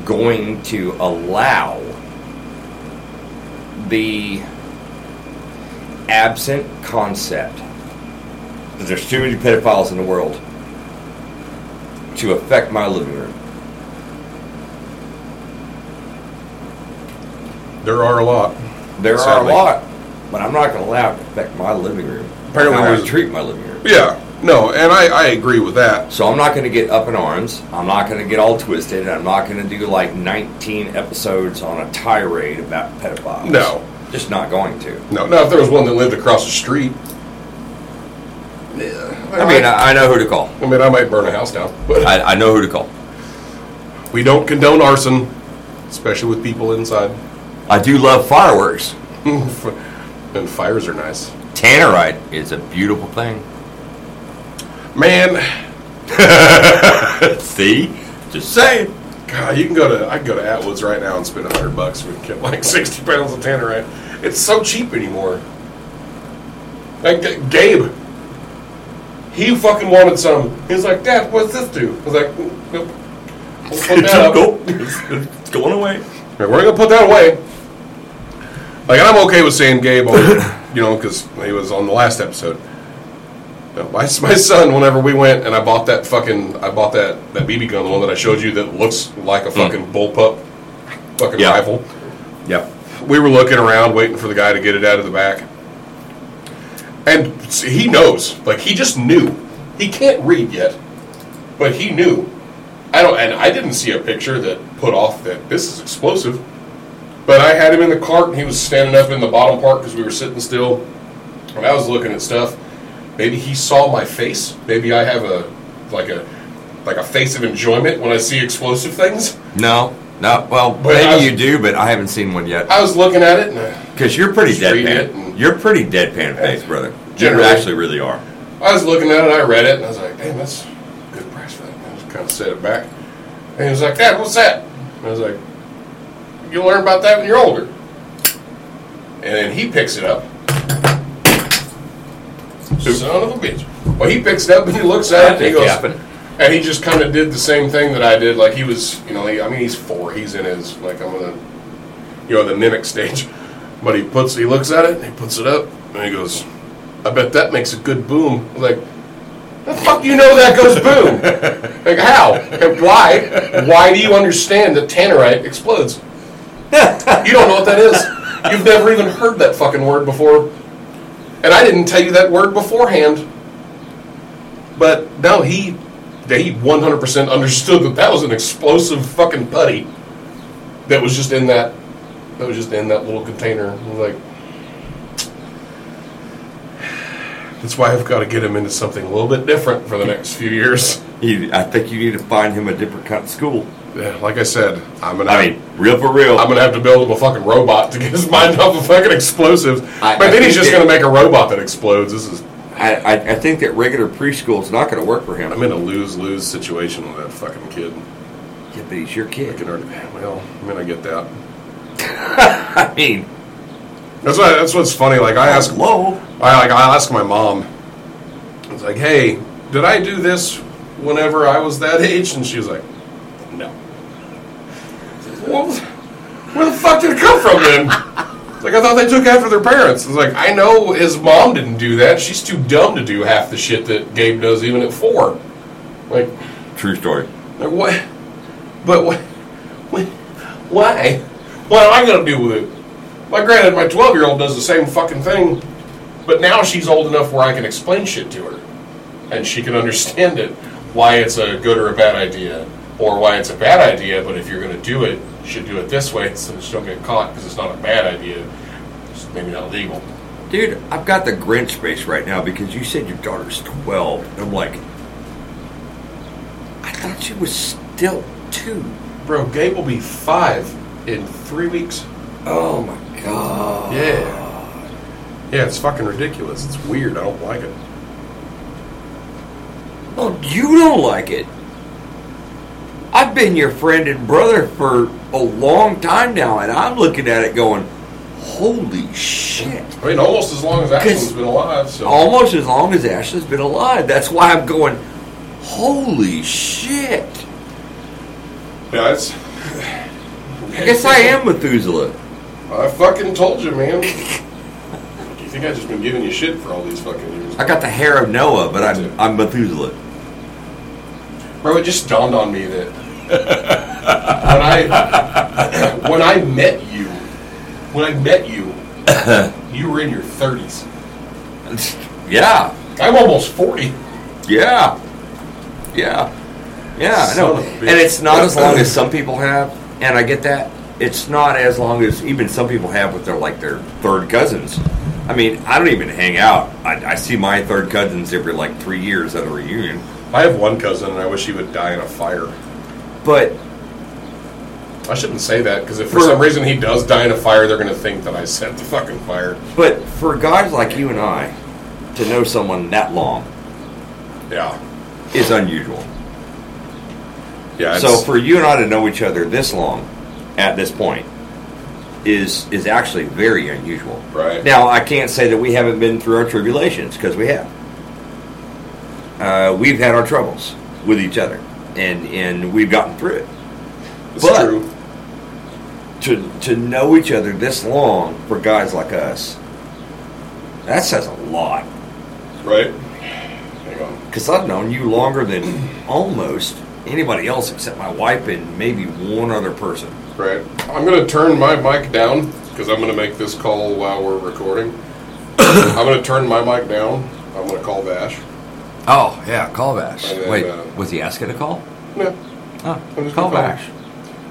going to allow the absent concept that there's too many pedophiles in the world to affect my living room. There are a lot. There are a lot, but I'm not going to allow it to affect my living room. Apparently how I treat my living room. Yeah, no, and I, I agree with that. So I'm not going to get up in arms. I'm not going to get all twisted. I'm not going to do like 19 episodes on a tirade about pedophiles. No. just not going to. No, now if there was one that lived across the street, yeah, I mean, I, I know who to call. I mean, I might burn a house down, but I, I know who to call. we don't condone arson, especially with people inside. I do love fireworks. and fires are nice. Tannerite is a beautiful thing. Man, See, just saying. God, you can go to I can go to Atwoods right now and spend a hundred bucks and get like sixty pounds of tannerite. It's so cheap anymore. Like Gabe, he fucking wanted some. He was like, Dad, what's this do? I was like, nope. We'll put that up. Nope. it's going away. We're gonna put that away. Like, I'm okay with saying Gabe, on, you know, because he was on the last episode. No, my, my son, whenever we went and I bought that fucking, I bought that that BB gun, the one that I showed you that looks like a hmm. fucking bullpup, fucking Yeah. rifle. Yep. We were looking around, waiting for the guy to get it out of the back, and he knows, like he just knew. He can't read yet, but he knew. I don't, and I didn't see a picture that put off that this is explosive. But I had him in the cart, and he was standing up in the bottom part because we were sitting still, and I was looking at stuff. Maybe he saw my face. Maybe I have a like a like a face of enjoyment when I see explosive things. No, no. Well, But I was- maybe you do, but I haven't seen one yet. I was looking at it, uh, Because you're pretty deadpan. You're pretty deadpan face, brother. You Generally. actually really are. I was looking at it, I read it, and I was like, damn, that's a good price for that. And I just kind of set it back. And he was like, Dad, what's that? And I was like, you'll learn about that when you're older. And then he picks it up. Son of a bitch. Well, he picks it up and he looks at it and he goes, Yapping. and he just kind of did the same thing that I did. Like he was, you know, he, I mean, he's four. He's in his, like, I'm gonna, you know, the mimic stage. But he puts, he looks at it and he puts it up and he goes, I bet that makes a good boom. I'm like, the fuck you know that goes boom? like how? And why? Why do you understand that tannerite explodes? you don't know what that is. You've never even heard that fucking word before. And I didn't tell you that word beforehand. But no, he he 100% understood that that was an explosive fucking putty that was just in that that was just in that little container. Like that's why I've got to get him into something a little bit different for the next few years. You, I think you need to find him a different kind of school. Yeah, like I said, I'm gonna. I mean, real for real. I'm gonna have to build him a fucking robot to get his mind off of fucking explosives. I- but I then he's just that- gonna make a robot that explodes. This is I, I, I think that regular preschool is not to work for him. I'm in a lose lose situation with that fucking kid. Yeah, but he's your I kid. can already. Well, I mean, I get that. I mean, That's what. That's what's funny. Like I ask, hello. I like I ask my mom. It's like, hey, did I do this whenever I was that age? And she was like. Well, where the fuck did it come from then? Like I thought they took after their parents. It's like I know his mom didn't do that. She's too dumb to do half the shit that Gabe does, even at four. Like, True story. like what? But what? what why? What am I gonna do with it? Like, granted, my twelve-year-old does the same fucking thing, but now she's old enough where I can explain shit to her, and she can understand it. Why it's a good or a bad idea, or why it's a bad idea. But if you're gonna do it, you should do it this way so that you don't get caught because it's not a bad idea. It's maybe not legal. Dude, I've got the Grinch face right now because you said your daughter's 12. And I'm like, I thought she was still two. Bro, Gabe will be five in three weeks. Oh my god. Yeah. Yeah, it's fucking ridiculous. It's weird. I don't like it. Well, you don't like it. I've been your friend and brother for a long time now, and I'm looking at it going, holy shit. I mean, almost as long as Ashley's been alive. So Almost as long as Ashley's been alive. That's why I'm going, holy shit. yeah, it's. I guess I am Methuselah. I fucking told you, man. You think I've just been giving you shit for all these fucking years? I got the hair of Noah, but I'm, I'm Methuselah. Bro, it just dawned on me that when I when I met you, when I met you, you were in your thirties. Yeah, I'm almost forty. yeah, yeah, yeah. I know, Son of a bitch. and it's not as long as some people have, and I get that. It's not as long as even some people have with their like their third cousins. I mean, I don't even hang out. I, I see my third cousins every like three years at a reunion. I have one cousin, and I wish he would die in a fire. But I shouldn't say that because if for For- some reason he does die in a fire, they're gonna think that I set the fucking fire. but for guys like you and I to know someone that long Yeah, is unusual. yeah. So for you and I to know each other this long, at this point, is is actually very unusual. Right. Now I can't say that we haven't been through our tribulations because we have. Uh, we've had our troubles with each other, and and we've gotten through it. it's but- true. To to know each other this long for guys like us, that says a lot. Right? Because I've known you longer than almost anybody else except my wife and maybe one other person. Right. I'm gonna turn my mic down because I'm gonna make this call while we're recording. I'm gonna turn my mic down. I'm gonna call Bash. Oh yeah, call Bash. And then, Wait, uh, was he asking to call? No. Oh, I'm just call gonna Bash.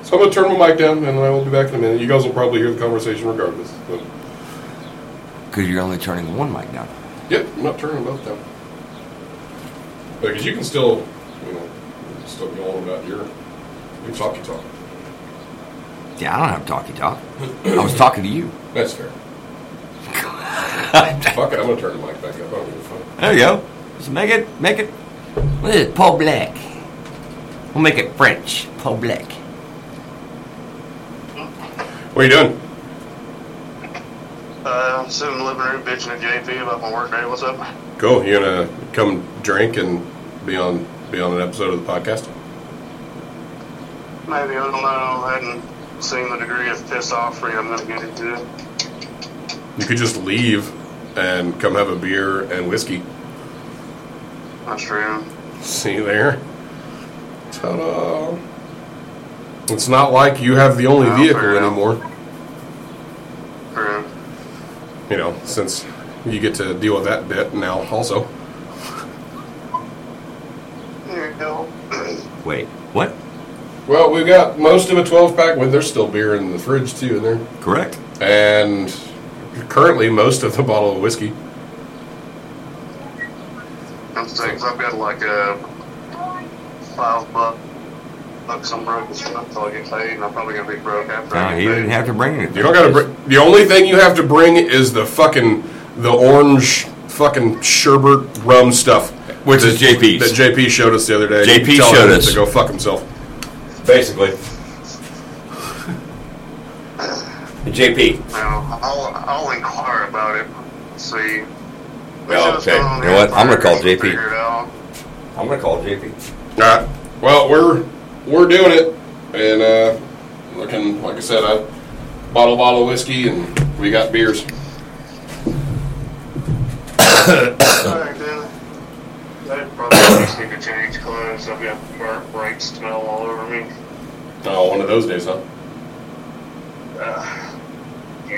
So I'm gonna turn my mic down and I will be back in a minute. You guys will probably hear the conversation regardless. Because you're only turning one mic down. yep, I'm not turning both down. Because you can still, you know, still go on about your your talky talk. Yeah, I don't have talkie talk. I was talking to you. That's fair. Fuck it, I'm gonna turn the mic back up. I don't give a fuck. There you go. Just make it, make it. What is it? Paul Black. We'll make it French. Paul Black. What are you doing? Uh, I'm sitting in the living room bitching at JP about my work day. What's up? Cool. You gonna come drink and be on be on an episode of the podcast? Maybe, I don't know. I hadn't seen the degree of piss off free I'm going to get into. You could just leave and come have a beer and whiskey. That's true. See there? Ta-da! It's not like you have the only Oh, vehicle anymore. True. You know, since you get to deal with that debt now also. There you go. Wait, what? Well, we've got most of a 12 pack. Well, there's still beer in the fridge too in there, Correct. and currently most of the bottle of whiskey. I'm saying, i I've got like a five buck, bucks I'm broke this month until I get paid, and I'm probably going to be broke after No, I he get didn't have to bring it. You don't gotta. Br- the only thing you have to bring is the fucking the orange fucking sherbet rum stuff, Which is that- JP's. That JP showed us the other day. JP Tell showed him us. to go fuck himself. Basically. JP. Now, I'll, I'll inquire about it. See. Well, okay. You know what? I'm gonna call JP. Figure it out. I'm gonna call JP. All right. Well, we're we're doing it, and uh, looking like I said, I bottle bottle of whiskey and we got beers. Alright then. I probably just need to change clothes. I've got burnt bright smell all over me. Oh, one of those days, huh? Uh,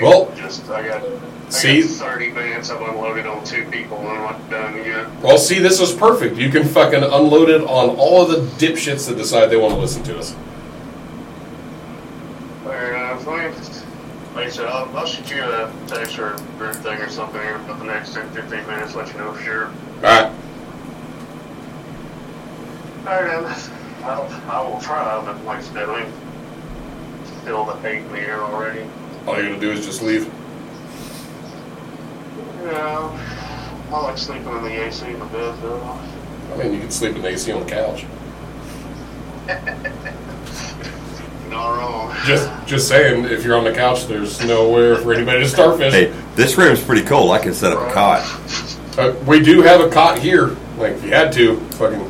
Well, just I got. See? 30 minutes I've unloaded on two people and I'm not done yet. Well, see, this is perfect. You can fucking unload it on all of the dipshits that decide they want to listen to us. Fair enough. I like I said, I'll, I'll shoot you a text or, or a thing or something here for the next 10, 15 minutes, let you know for sure. All right. Alright then. I'll, I will try, but like I said, mean, still the hate in the air already. All you gotta do is just leave. Yeah. I like sleeping in the AC in the bed though. I mean, you can sleep in the AC on the couch. Not wrong. Just, just saying, if you're on the couch, there's nowhere for anybody to start starfish. Hey, this room's pretty cool. I can set up a cot. Uh, we do have a cot here. Like, if you had to, fucking.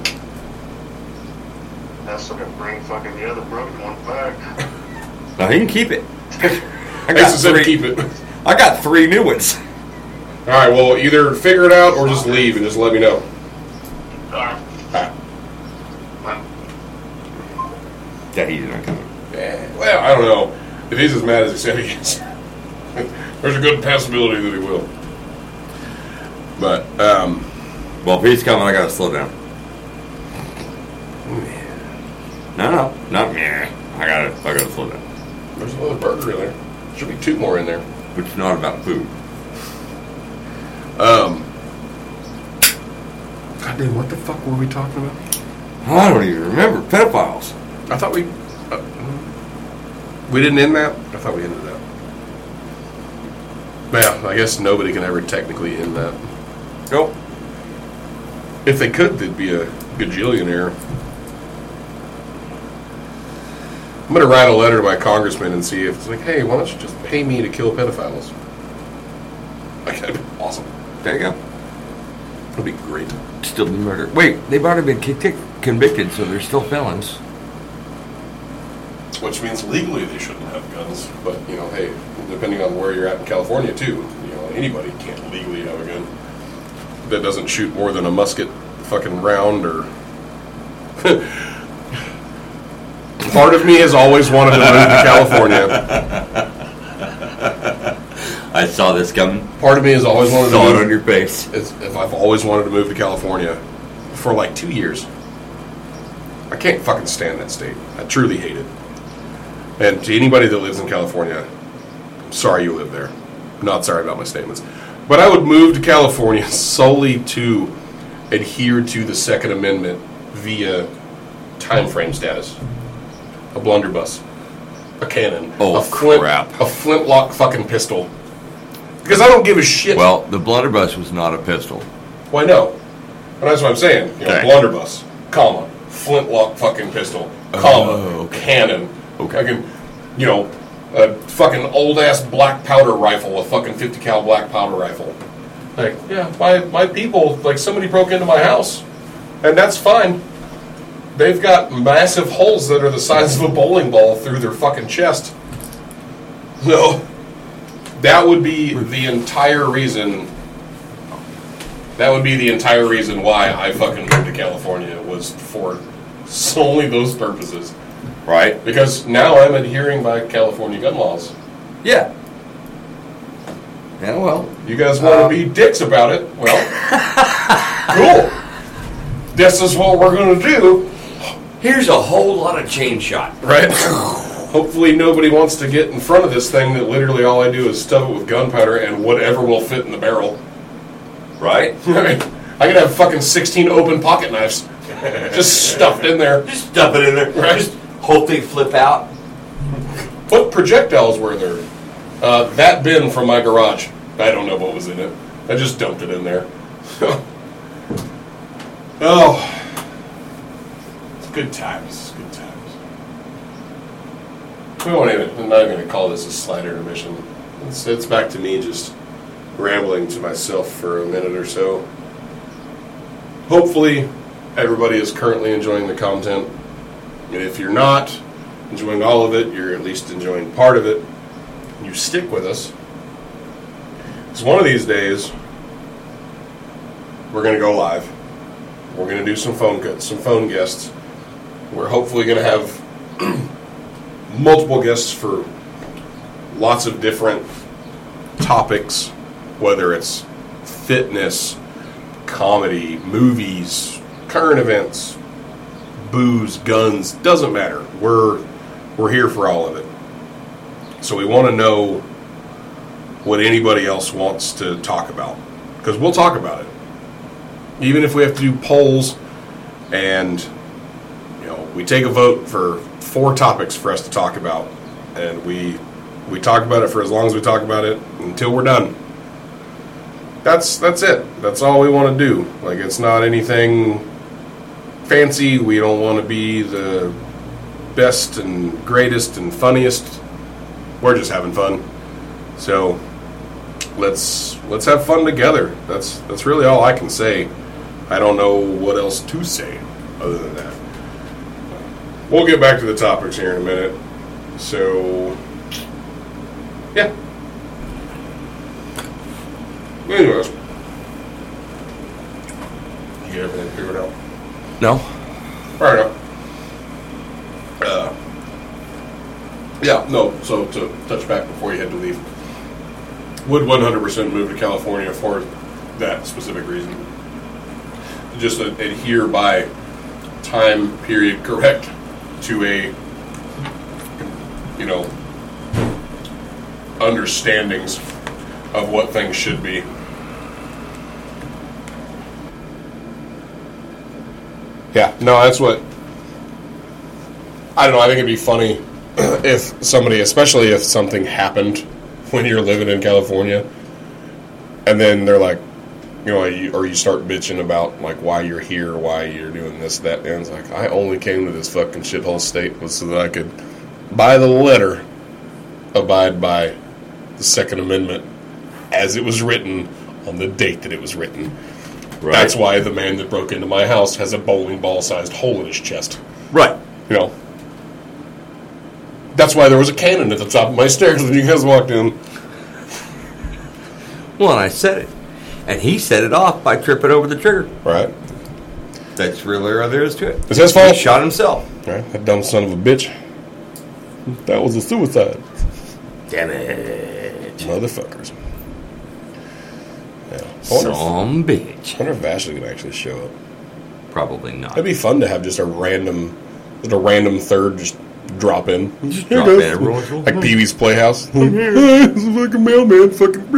I still got to bring fucking the other broken one back. No, he can keep it. I got to three. keep it. I got three new ones. All right, well, either figure it out or just leave and just let me know. Alright. All right. Well, Yeah, he's not coming. Eh, well, I don't know. If he's as mad as he said he is, there's a good possibility that he will. But, um, Well, if he's coming, I gotta slow down. No, no, not me. I gotta, I gotta slow down. there's another burger in there. Should be two more in there. Which is not about food. Um, God damn, what the fuck were we talking about? I don't even remember pedophiles. I thought we. Uh, we didn't end that? I thought we ended that. Yeah, I guess nobody can ever technically end that. Go. If they could, they'd be a gajillionaire. I'm gonna write a letter to my congressman and see if it's like, hey, why don't you just pay me to kill pedophiles? Like, that'd be awesome. There you go. That'd be great. Still be murder. Wait, they've already been kicked, convicted, so they're still felons. Which means legally they shouldn't have guns. But, you know, hey, depending on where you're at in California, too, you know, anybody can't legally have a gun that doesn't shoot more than a musket fucking round or. Part of me has always wanted to move to California. I saw this coming. Part of me has always wanted to Saw it on your face. It's, if I've always wanted to move to California for like two years. I can't fucking stand that state. I truly hate it. And to anybody that lives in California, I'm sorry you live there. I'm not sorry about my statements. But I would move to California solely to adhere to the Second Amendment via time frame status. A blunderbuss. A cannon. Oh, a flint, crap. A flintlock fucking pistol. Because I don't give a shit. Well, the blunderbuss was not a pistol. Why no? But that's what I'm saying. You know, Okay. blunderbuss, comma, flintlock fucking pistol, comma, Oh, okay. cannon. Okay. I can, you know, a fucking old ass black powder rifle, a fucking 50 cal black powder rifle. Like, yeah, my my people, like somebody broke into my house, and that's fine. They've got massive holes that are the size of a bowling ball through their fucking chest. No, that would be the entire reason that would be the entire reason why I fucking moved to California was for solely those purposes. Right? Because now I'm adhering by California gun laws. Yeah. Yeah, well. You guys want Um, to be dicks about it? Well, cool. This is what we're going to do, Here's a whole lot of chain shot. right? Hopefully nobody wants to get in front of this thing that literally all I do is stuff it with gunpowder and whatever will fit in the barrel. Right? I could have fucking 16 open pocket knives just stuffed in there. Just stuff it in there. Right. Just hope they flip out. What projectiles were there? Uh, that bin from my garage. I don't know what was in it. I just dumped it in there. oh. It's. Good times. We won't even, I'm not going to call this a slight intermission. It's, it's back to me just rambling to myself for a minute or so. Hopefully, everybody is currently enjoying the content. And if you're not, enjoying all of it, you're at least enjoying part of it, you stick with us. Because one of these days, we're going to go live. We're going to do some phone some phone guests. We're hopefully going to have multiple guests for lots of different topics, whether it's fitness, comedy, movies, current events, booze, guns, doesn't matter. We're we're here for all of it. So we want to know what anybody else wants to talk about because we'll talk about it. Even if we have to do polls and you know, we take a vote for four topics for us to talk about and we we talk about it for as long as we talk about it until we're done. That's that's it. That's all we want to do. Like it's not anything fancy. We don't want to be the best and greatest and funniest. We're just having fun. So let's let's have fun together. That's that's really all I can say. I don't know what else to say other than that. We'll get back to the topics here in a minute. So yeah. Anyways. You get everything figured out? No. Fair enough. Uh, yeah, no, so to touch back before you had to leave, would 100% move to California for that specific reason. Just adhere by time period correct to a, you know, understandings of what things should be. Yeah, no, that's what. I don't know. I think it'd be funny if somebody, especially if something happened when you're living in California, and then they're like, you know, you, or you start bitching about like why you're here, why you're doing this, that, and it's like I only came to this fucking shithole state was so that I could, by the letter, abide by the Second Amendment as it was written on the date that it was written. Right. That's why the man that broke into my house has a bowling ball sized hole in his chest. Right. You know. That's why there was a cannon at the top of my stairs when you guys walked in. Well, and I said it. And he set it off by tripping over the trigger. Right? That's really all there is to it. It's his fault. He shot himself. Right? That dumb son of a bitch. That was a suicide. Damn it. Motherfuckers. Yeah. I wonder, if, Some bitch. I wonder if Ashley would actually show up. Probably not. It'd be fun to have just a random, just a random third just drop in. Just drop in every once in a while. Like Pee Wee's Playhouse. Mm-hmm. this is fucking mailman. Fucking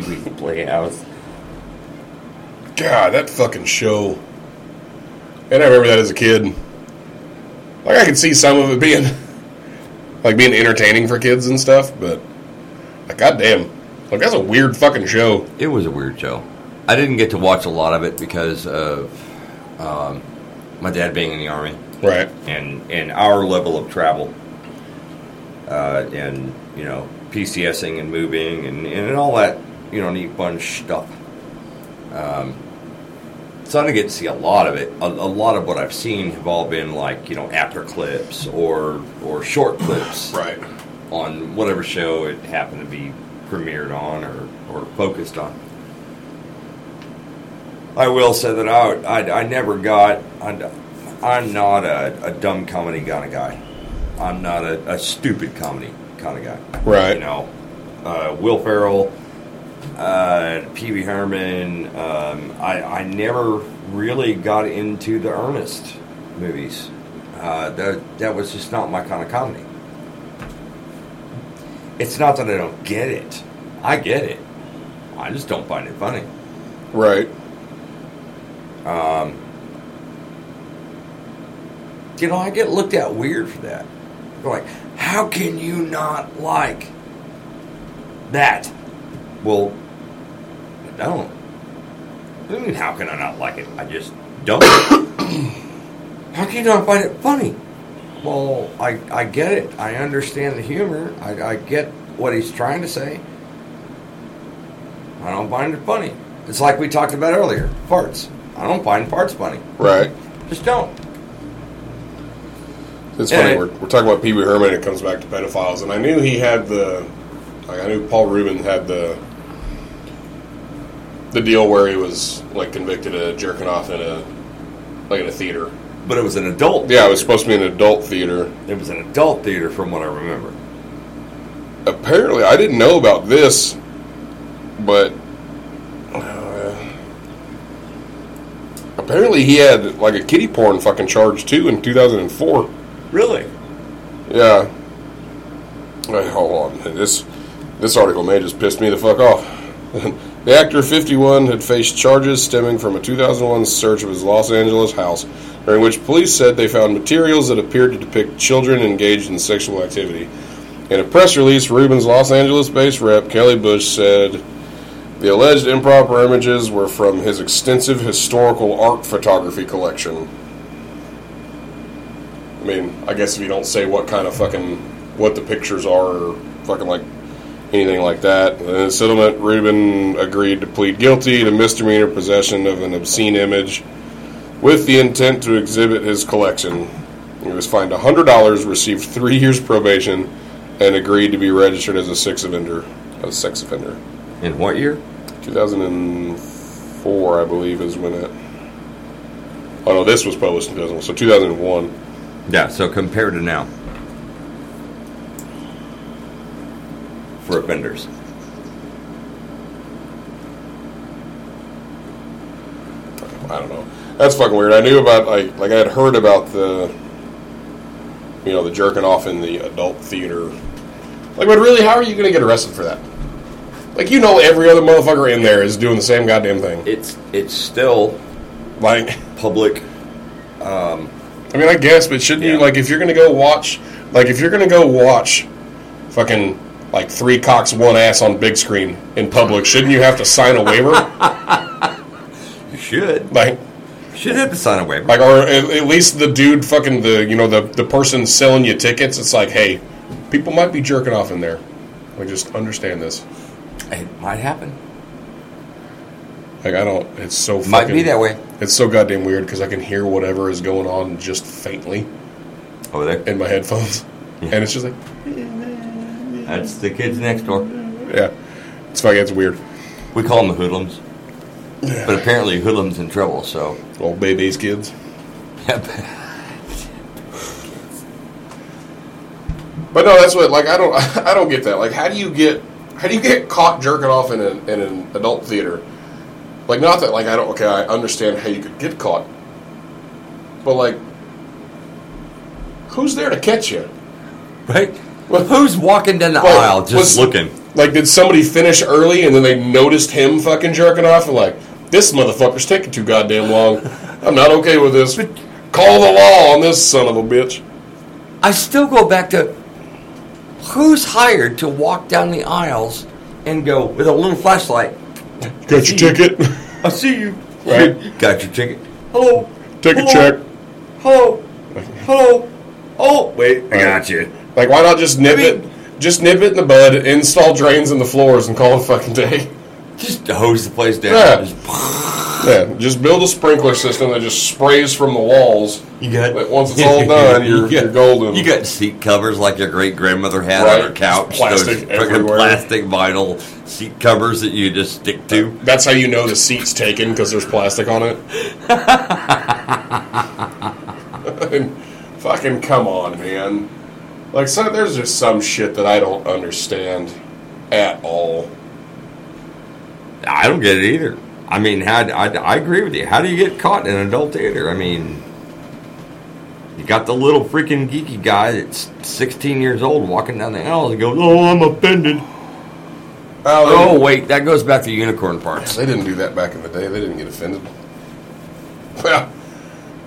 brilliant. Pee Wee Playhouse. God, that fucking show. And I remember that as a kid. Like I could see some of it being like being entertaining for kids and stuff, but like goddamn. Like that's a weird fucking show. It was a weird show. I didn't get to watch a lot of it because of um, my dad being in the army Right. and and our level of travel, uh, and you know PCSing and moving and, and all that you know neat fun stuff. Um, so I didn't get to see a lot of it. A, a lot of what I've seen have all been like you know after clips or or short clips Right. on whatever show it happened to be premiered on or, or focused on. I will say that I, I, I never got, I, I'm not a, a dumb comedy kind of guy. I'm not a, a stupid comedy kind of guy. Right. You know, uh, Will Ferrell, uh, Pee Wee Herman, um, I, I never really got into the Ernest movies. Uh, that, that was just not my kind of comedy. It's not that I don't get it. I get it. I just don't find it funny. Right. Um, you know, I get looked at weird for that. They're like, how can you not like that? Well, I don't. I mean, how can I not like it? I just don't. how can you not find it funny? Well, I, I get it. I understand the humor. I, I get what he's trying to say. I don't find it funny. It's like we talked about earlier farts. I don't find farts funny. Right. Just don't. It's funny. We're, we're talking about Pee Wee Herman. and It comes back to pedophiles, and I knew he had the. Like I knew Paul Reubens had the. The deal where he was like convicted of jerking off in a, like in a theater. But it was an adult. Yeah, it was supposed to be an adult theater. It was an adult theater, from what I remember. Apparently, I didn't know about this, but uh, apparently he had like a kitty porn fucking charge too in 2004. Really? Yeah. Wait, hold on. This this article may just pissed me the fuck off. the actor, 51, had faced charges stemming from a 2001 search of his Los Angeles house, during which police said they found materials that appeared to depict children engaged in sexual activity. In a press release, Reubens' Los Angeles-based rep, Kelly Bush, said the alleged improper images were from his extensive historical art photography collection. I mean, I guess if you don't say what kind of fucking what the pictures are or fucking like anything like that. In the settlement, Reubens agreed to plead guilty to misdemeanor possession of an obscene image with the intent to exhibit his collection. He was fined $100, received three years probation, and agreed to be registered as a sex offender. A sex offender. In what year? 2004, I believe, is when it. Oh no, this was published in 2001. So 2001. Yeah, so compared to now. For offenders. I don't know. That's fucking weird. I knew about like like I had heard about the you know the jerking off in the adult theater. Like, but really, how are you going to get arrested for that? Like, you know, every other motherfucker in there is doing the same goddamn thing. It's it's still Like, public. Um, I mean, I guess, but shouldn't you like if you're going to go watch, like if you're going to go watch, fucking like three cocks one ass on big screen in public, shouldn't you have to sign a waiver? You should. like, You should have to sign a waiver. Like, or at, at least the dude, fucking the, you know, the the person selling you tickets. It's like, hey, people might be jerking off in there. Like, just understand this. It might happen. Like, I don't. It's so fucking, Might be that way. It's so goddamn weird because I can hear whatever is going on just faintly Over there. in my headphones, and it's just like, That's the kids next door. yeah, it's fucking, it's weird. We call them the hoodlums. But apparently hoodlums in trouble, so. Old babies, kids. Yep. But no, that's what. Like, I don't. I don't get that. Like, how do you get? How do you get caught jerking off in an in an adult theater? Like, not that. Like, I don't. Okay, I understand how you could get caught. But like, who's there to catch you? Right? Well, Who's walking down the Well, aisle just was- looking? Like, did somebody finish early and then they noticed him fucking jerking off and like, this motherfucker's taking too goddamn long. I'm not okay with this. Call the law on this son of a bitch. I still go back to who's hired to walk down the aisles and go with a little flashlight. Got your ticket? I see you. Right. Got your ticket. Hello. Take a Hello? check. Hello. Hello. Oh, wait. I got you. Like, why not just nip I mean- it? Just nip it in the bud, install drains in the floors, and call it a fucking day. Just hose the place down. Yeah. Just- Yeah, just build a sprinkler system that just sprays from the walls. you got. But once it's all done, you're, You got- you're golden. You got seat covers like your great grandmother had Right. on her couch. Just plastic those fucking everywhere. plastic vinyl seat covers that you just stick to. That's how you know the seat's taken because there's plastic on it. And fucking come on, man. Like, so there's just some shit that I don't understand at all. I don't get it either. I mean, how, I, I agree with you. How do you get caught in an adult theater? I mean, you got the little freaking geeky guy that's 16 years old walking down the aisle and goes, "Oh, I'm offended." Oh, Oh, wait, that goes back to unicorn parts. They didn't do that back in the day. They didn't get offended. Well,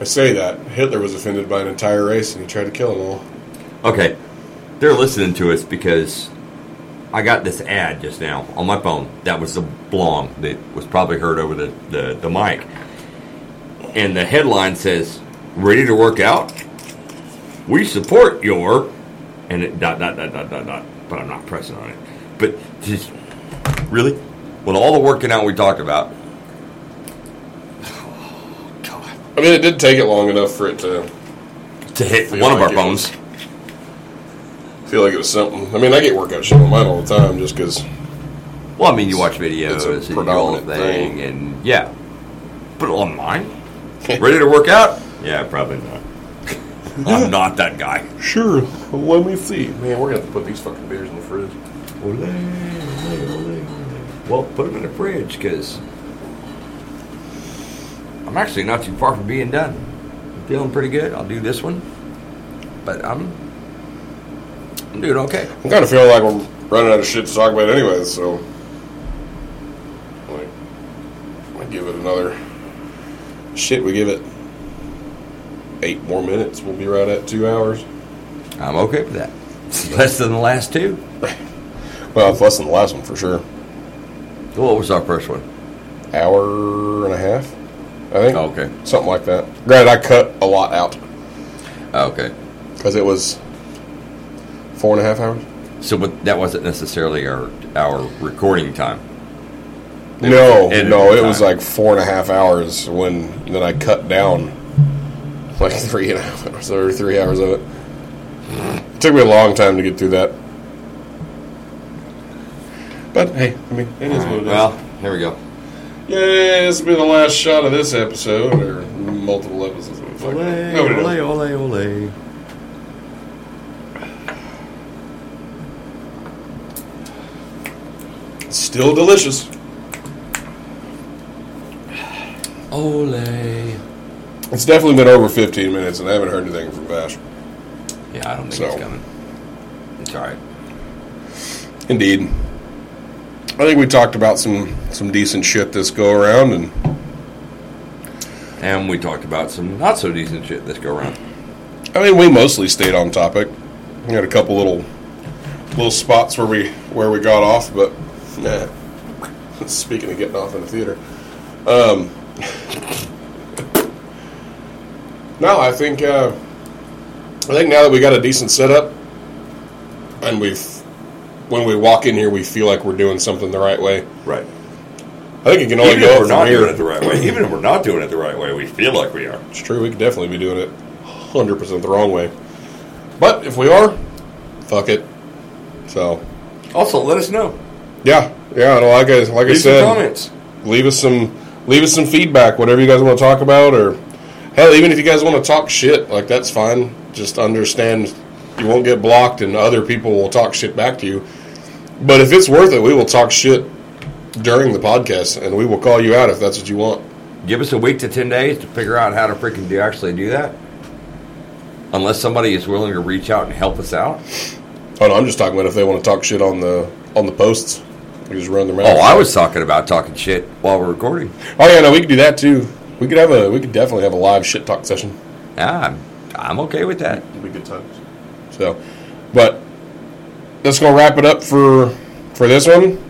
I say that. Hitler was offended by an entire race and he tried to kill them all. Okay, they're listening to us because I got this ad just now on my phone. That was the blong that was probably heard over the, the, the mic. And the headline says, Ready to work out? We support your. And it dot, dot, dot, dot, dot, dot. But I'm not pressing on it. But just, really? With all the working out we talked about. God. I mean, it did take it long enough for it to to hit one of our it bones. Feel like it was something. I mean, I get workout shit on mine all the time just because. Well, I mean, you watch videos It's a and you do all the predominant thing, thing. and yeah. Put it on mine. Ready to work out? Yeah, probably not. I'm not that guy. Sure. Let me see. Man, we're gonna have to put these fucking beers in the fridge. Well, put them in the fridge because I'm actually not too far from being done. I'm feeling pretty good. I'll do this one, but I'm I'm doing okay. I'm kind of feeling like we're running out of shit to talk about anyway, so. Like, I give it another. Shit, we give it eight more minutes. We'll be right at two hours. I'm okay with that. It's less than the last two. Well, it's less than the last one for sure. What was our first one? Hour and a half, I think. Oh, okay. Something like that. Granted, I cut a lot out Oh, Okay. because it was four and a half hours. So, but that wasn't necessarily our our recording time. It no, no, it was like four and a half hours when then I cut down like three and a half hours or three hours of it. It took me a long time to get through that. But hey, I mean, it is what it is. Well, here we go. yeah, this will be the last shot of this episode or multiple episodes. Fuck it. Nobody knows. ole, ole. It's still delicious. Ole. It's definitely been over 15 minutes, and I haven't heard anything from Vash. Yeah, I don't think So. it's coming. It's all right. Indeed. I think we talked about some some decent shit this go around, and And we talked about some not so decent shit this go around. I mean we mostly stayed on topic. We had a couple little little spots where we where we got off, but yeah. Speaking of getting off in the theater, um, no, I think uh, I think now that we got a decent setup, and we've when we walk in here, we feel like we're doing something the right way. Right. I think it can only Even go if we're not here. doing it the right way, even if we're not doing it the right way, we feel like we are. It's true. We could definitely be doing it 100% the wrong way. But if we are, fuck it. So, Also, let us know. Yeah, yeah. No, like I like I Leave some said, comments. leave us some leave us some feedback. Whatever you guys want to talk about, or hell, even if you guys want to talk shit, like that's fine. Just understand you won't get blocked, and other people will talk shit back to you. But if it's worth it, we will talk shit during the podcast, and we will call you out if that's what you want. Give us a week to 10 days to figure out how to freaking do actually do that. Unless somebody is willing to reach out and help us out. Oh no, I'm just talking about if they want to talk shit on the on the posts. We just run their mouth. Oh, I was talking about talking shit while we're recording. Oh yeah, no, we could do that too. We could have a we could definitely have a live shit talk session. Yeah, I'm, I'm okay with that. It'd be good times. So, but that's gonna wrap it up for for this one.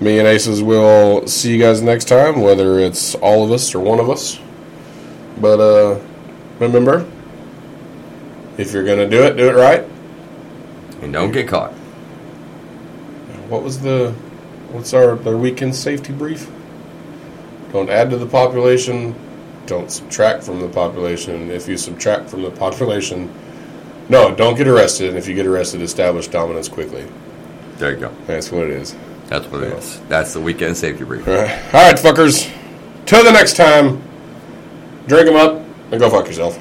Me and Aces will see you guys next time, whether it's all of us or one of us. But uh remember, if you're gonna do it, do it right. And don't get caught. What was the what's our our weekend safety brief? Don't add to the population. Don't subtract from the population. If you subtract from the population, no, don't get arrested. And if you get arrested, establish dominance quickly. There you go. That's what it is. That's what it is. That's the weekend safety brief. All right, all right, fuckers. Till the next time, drink them up and go fuck yourself.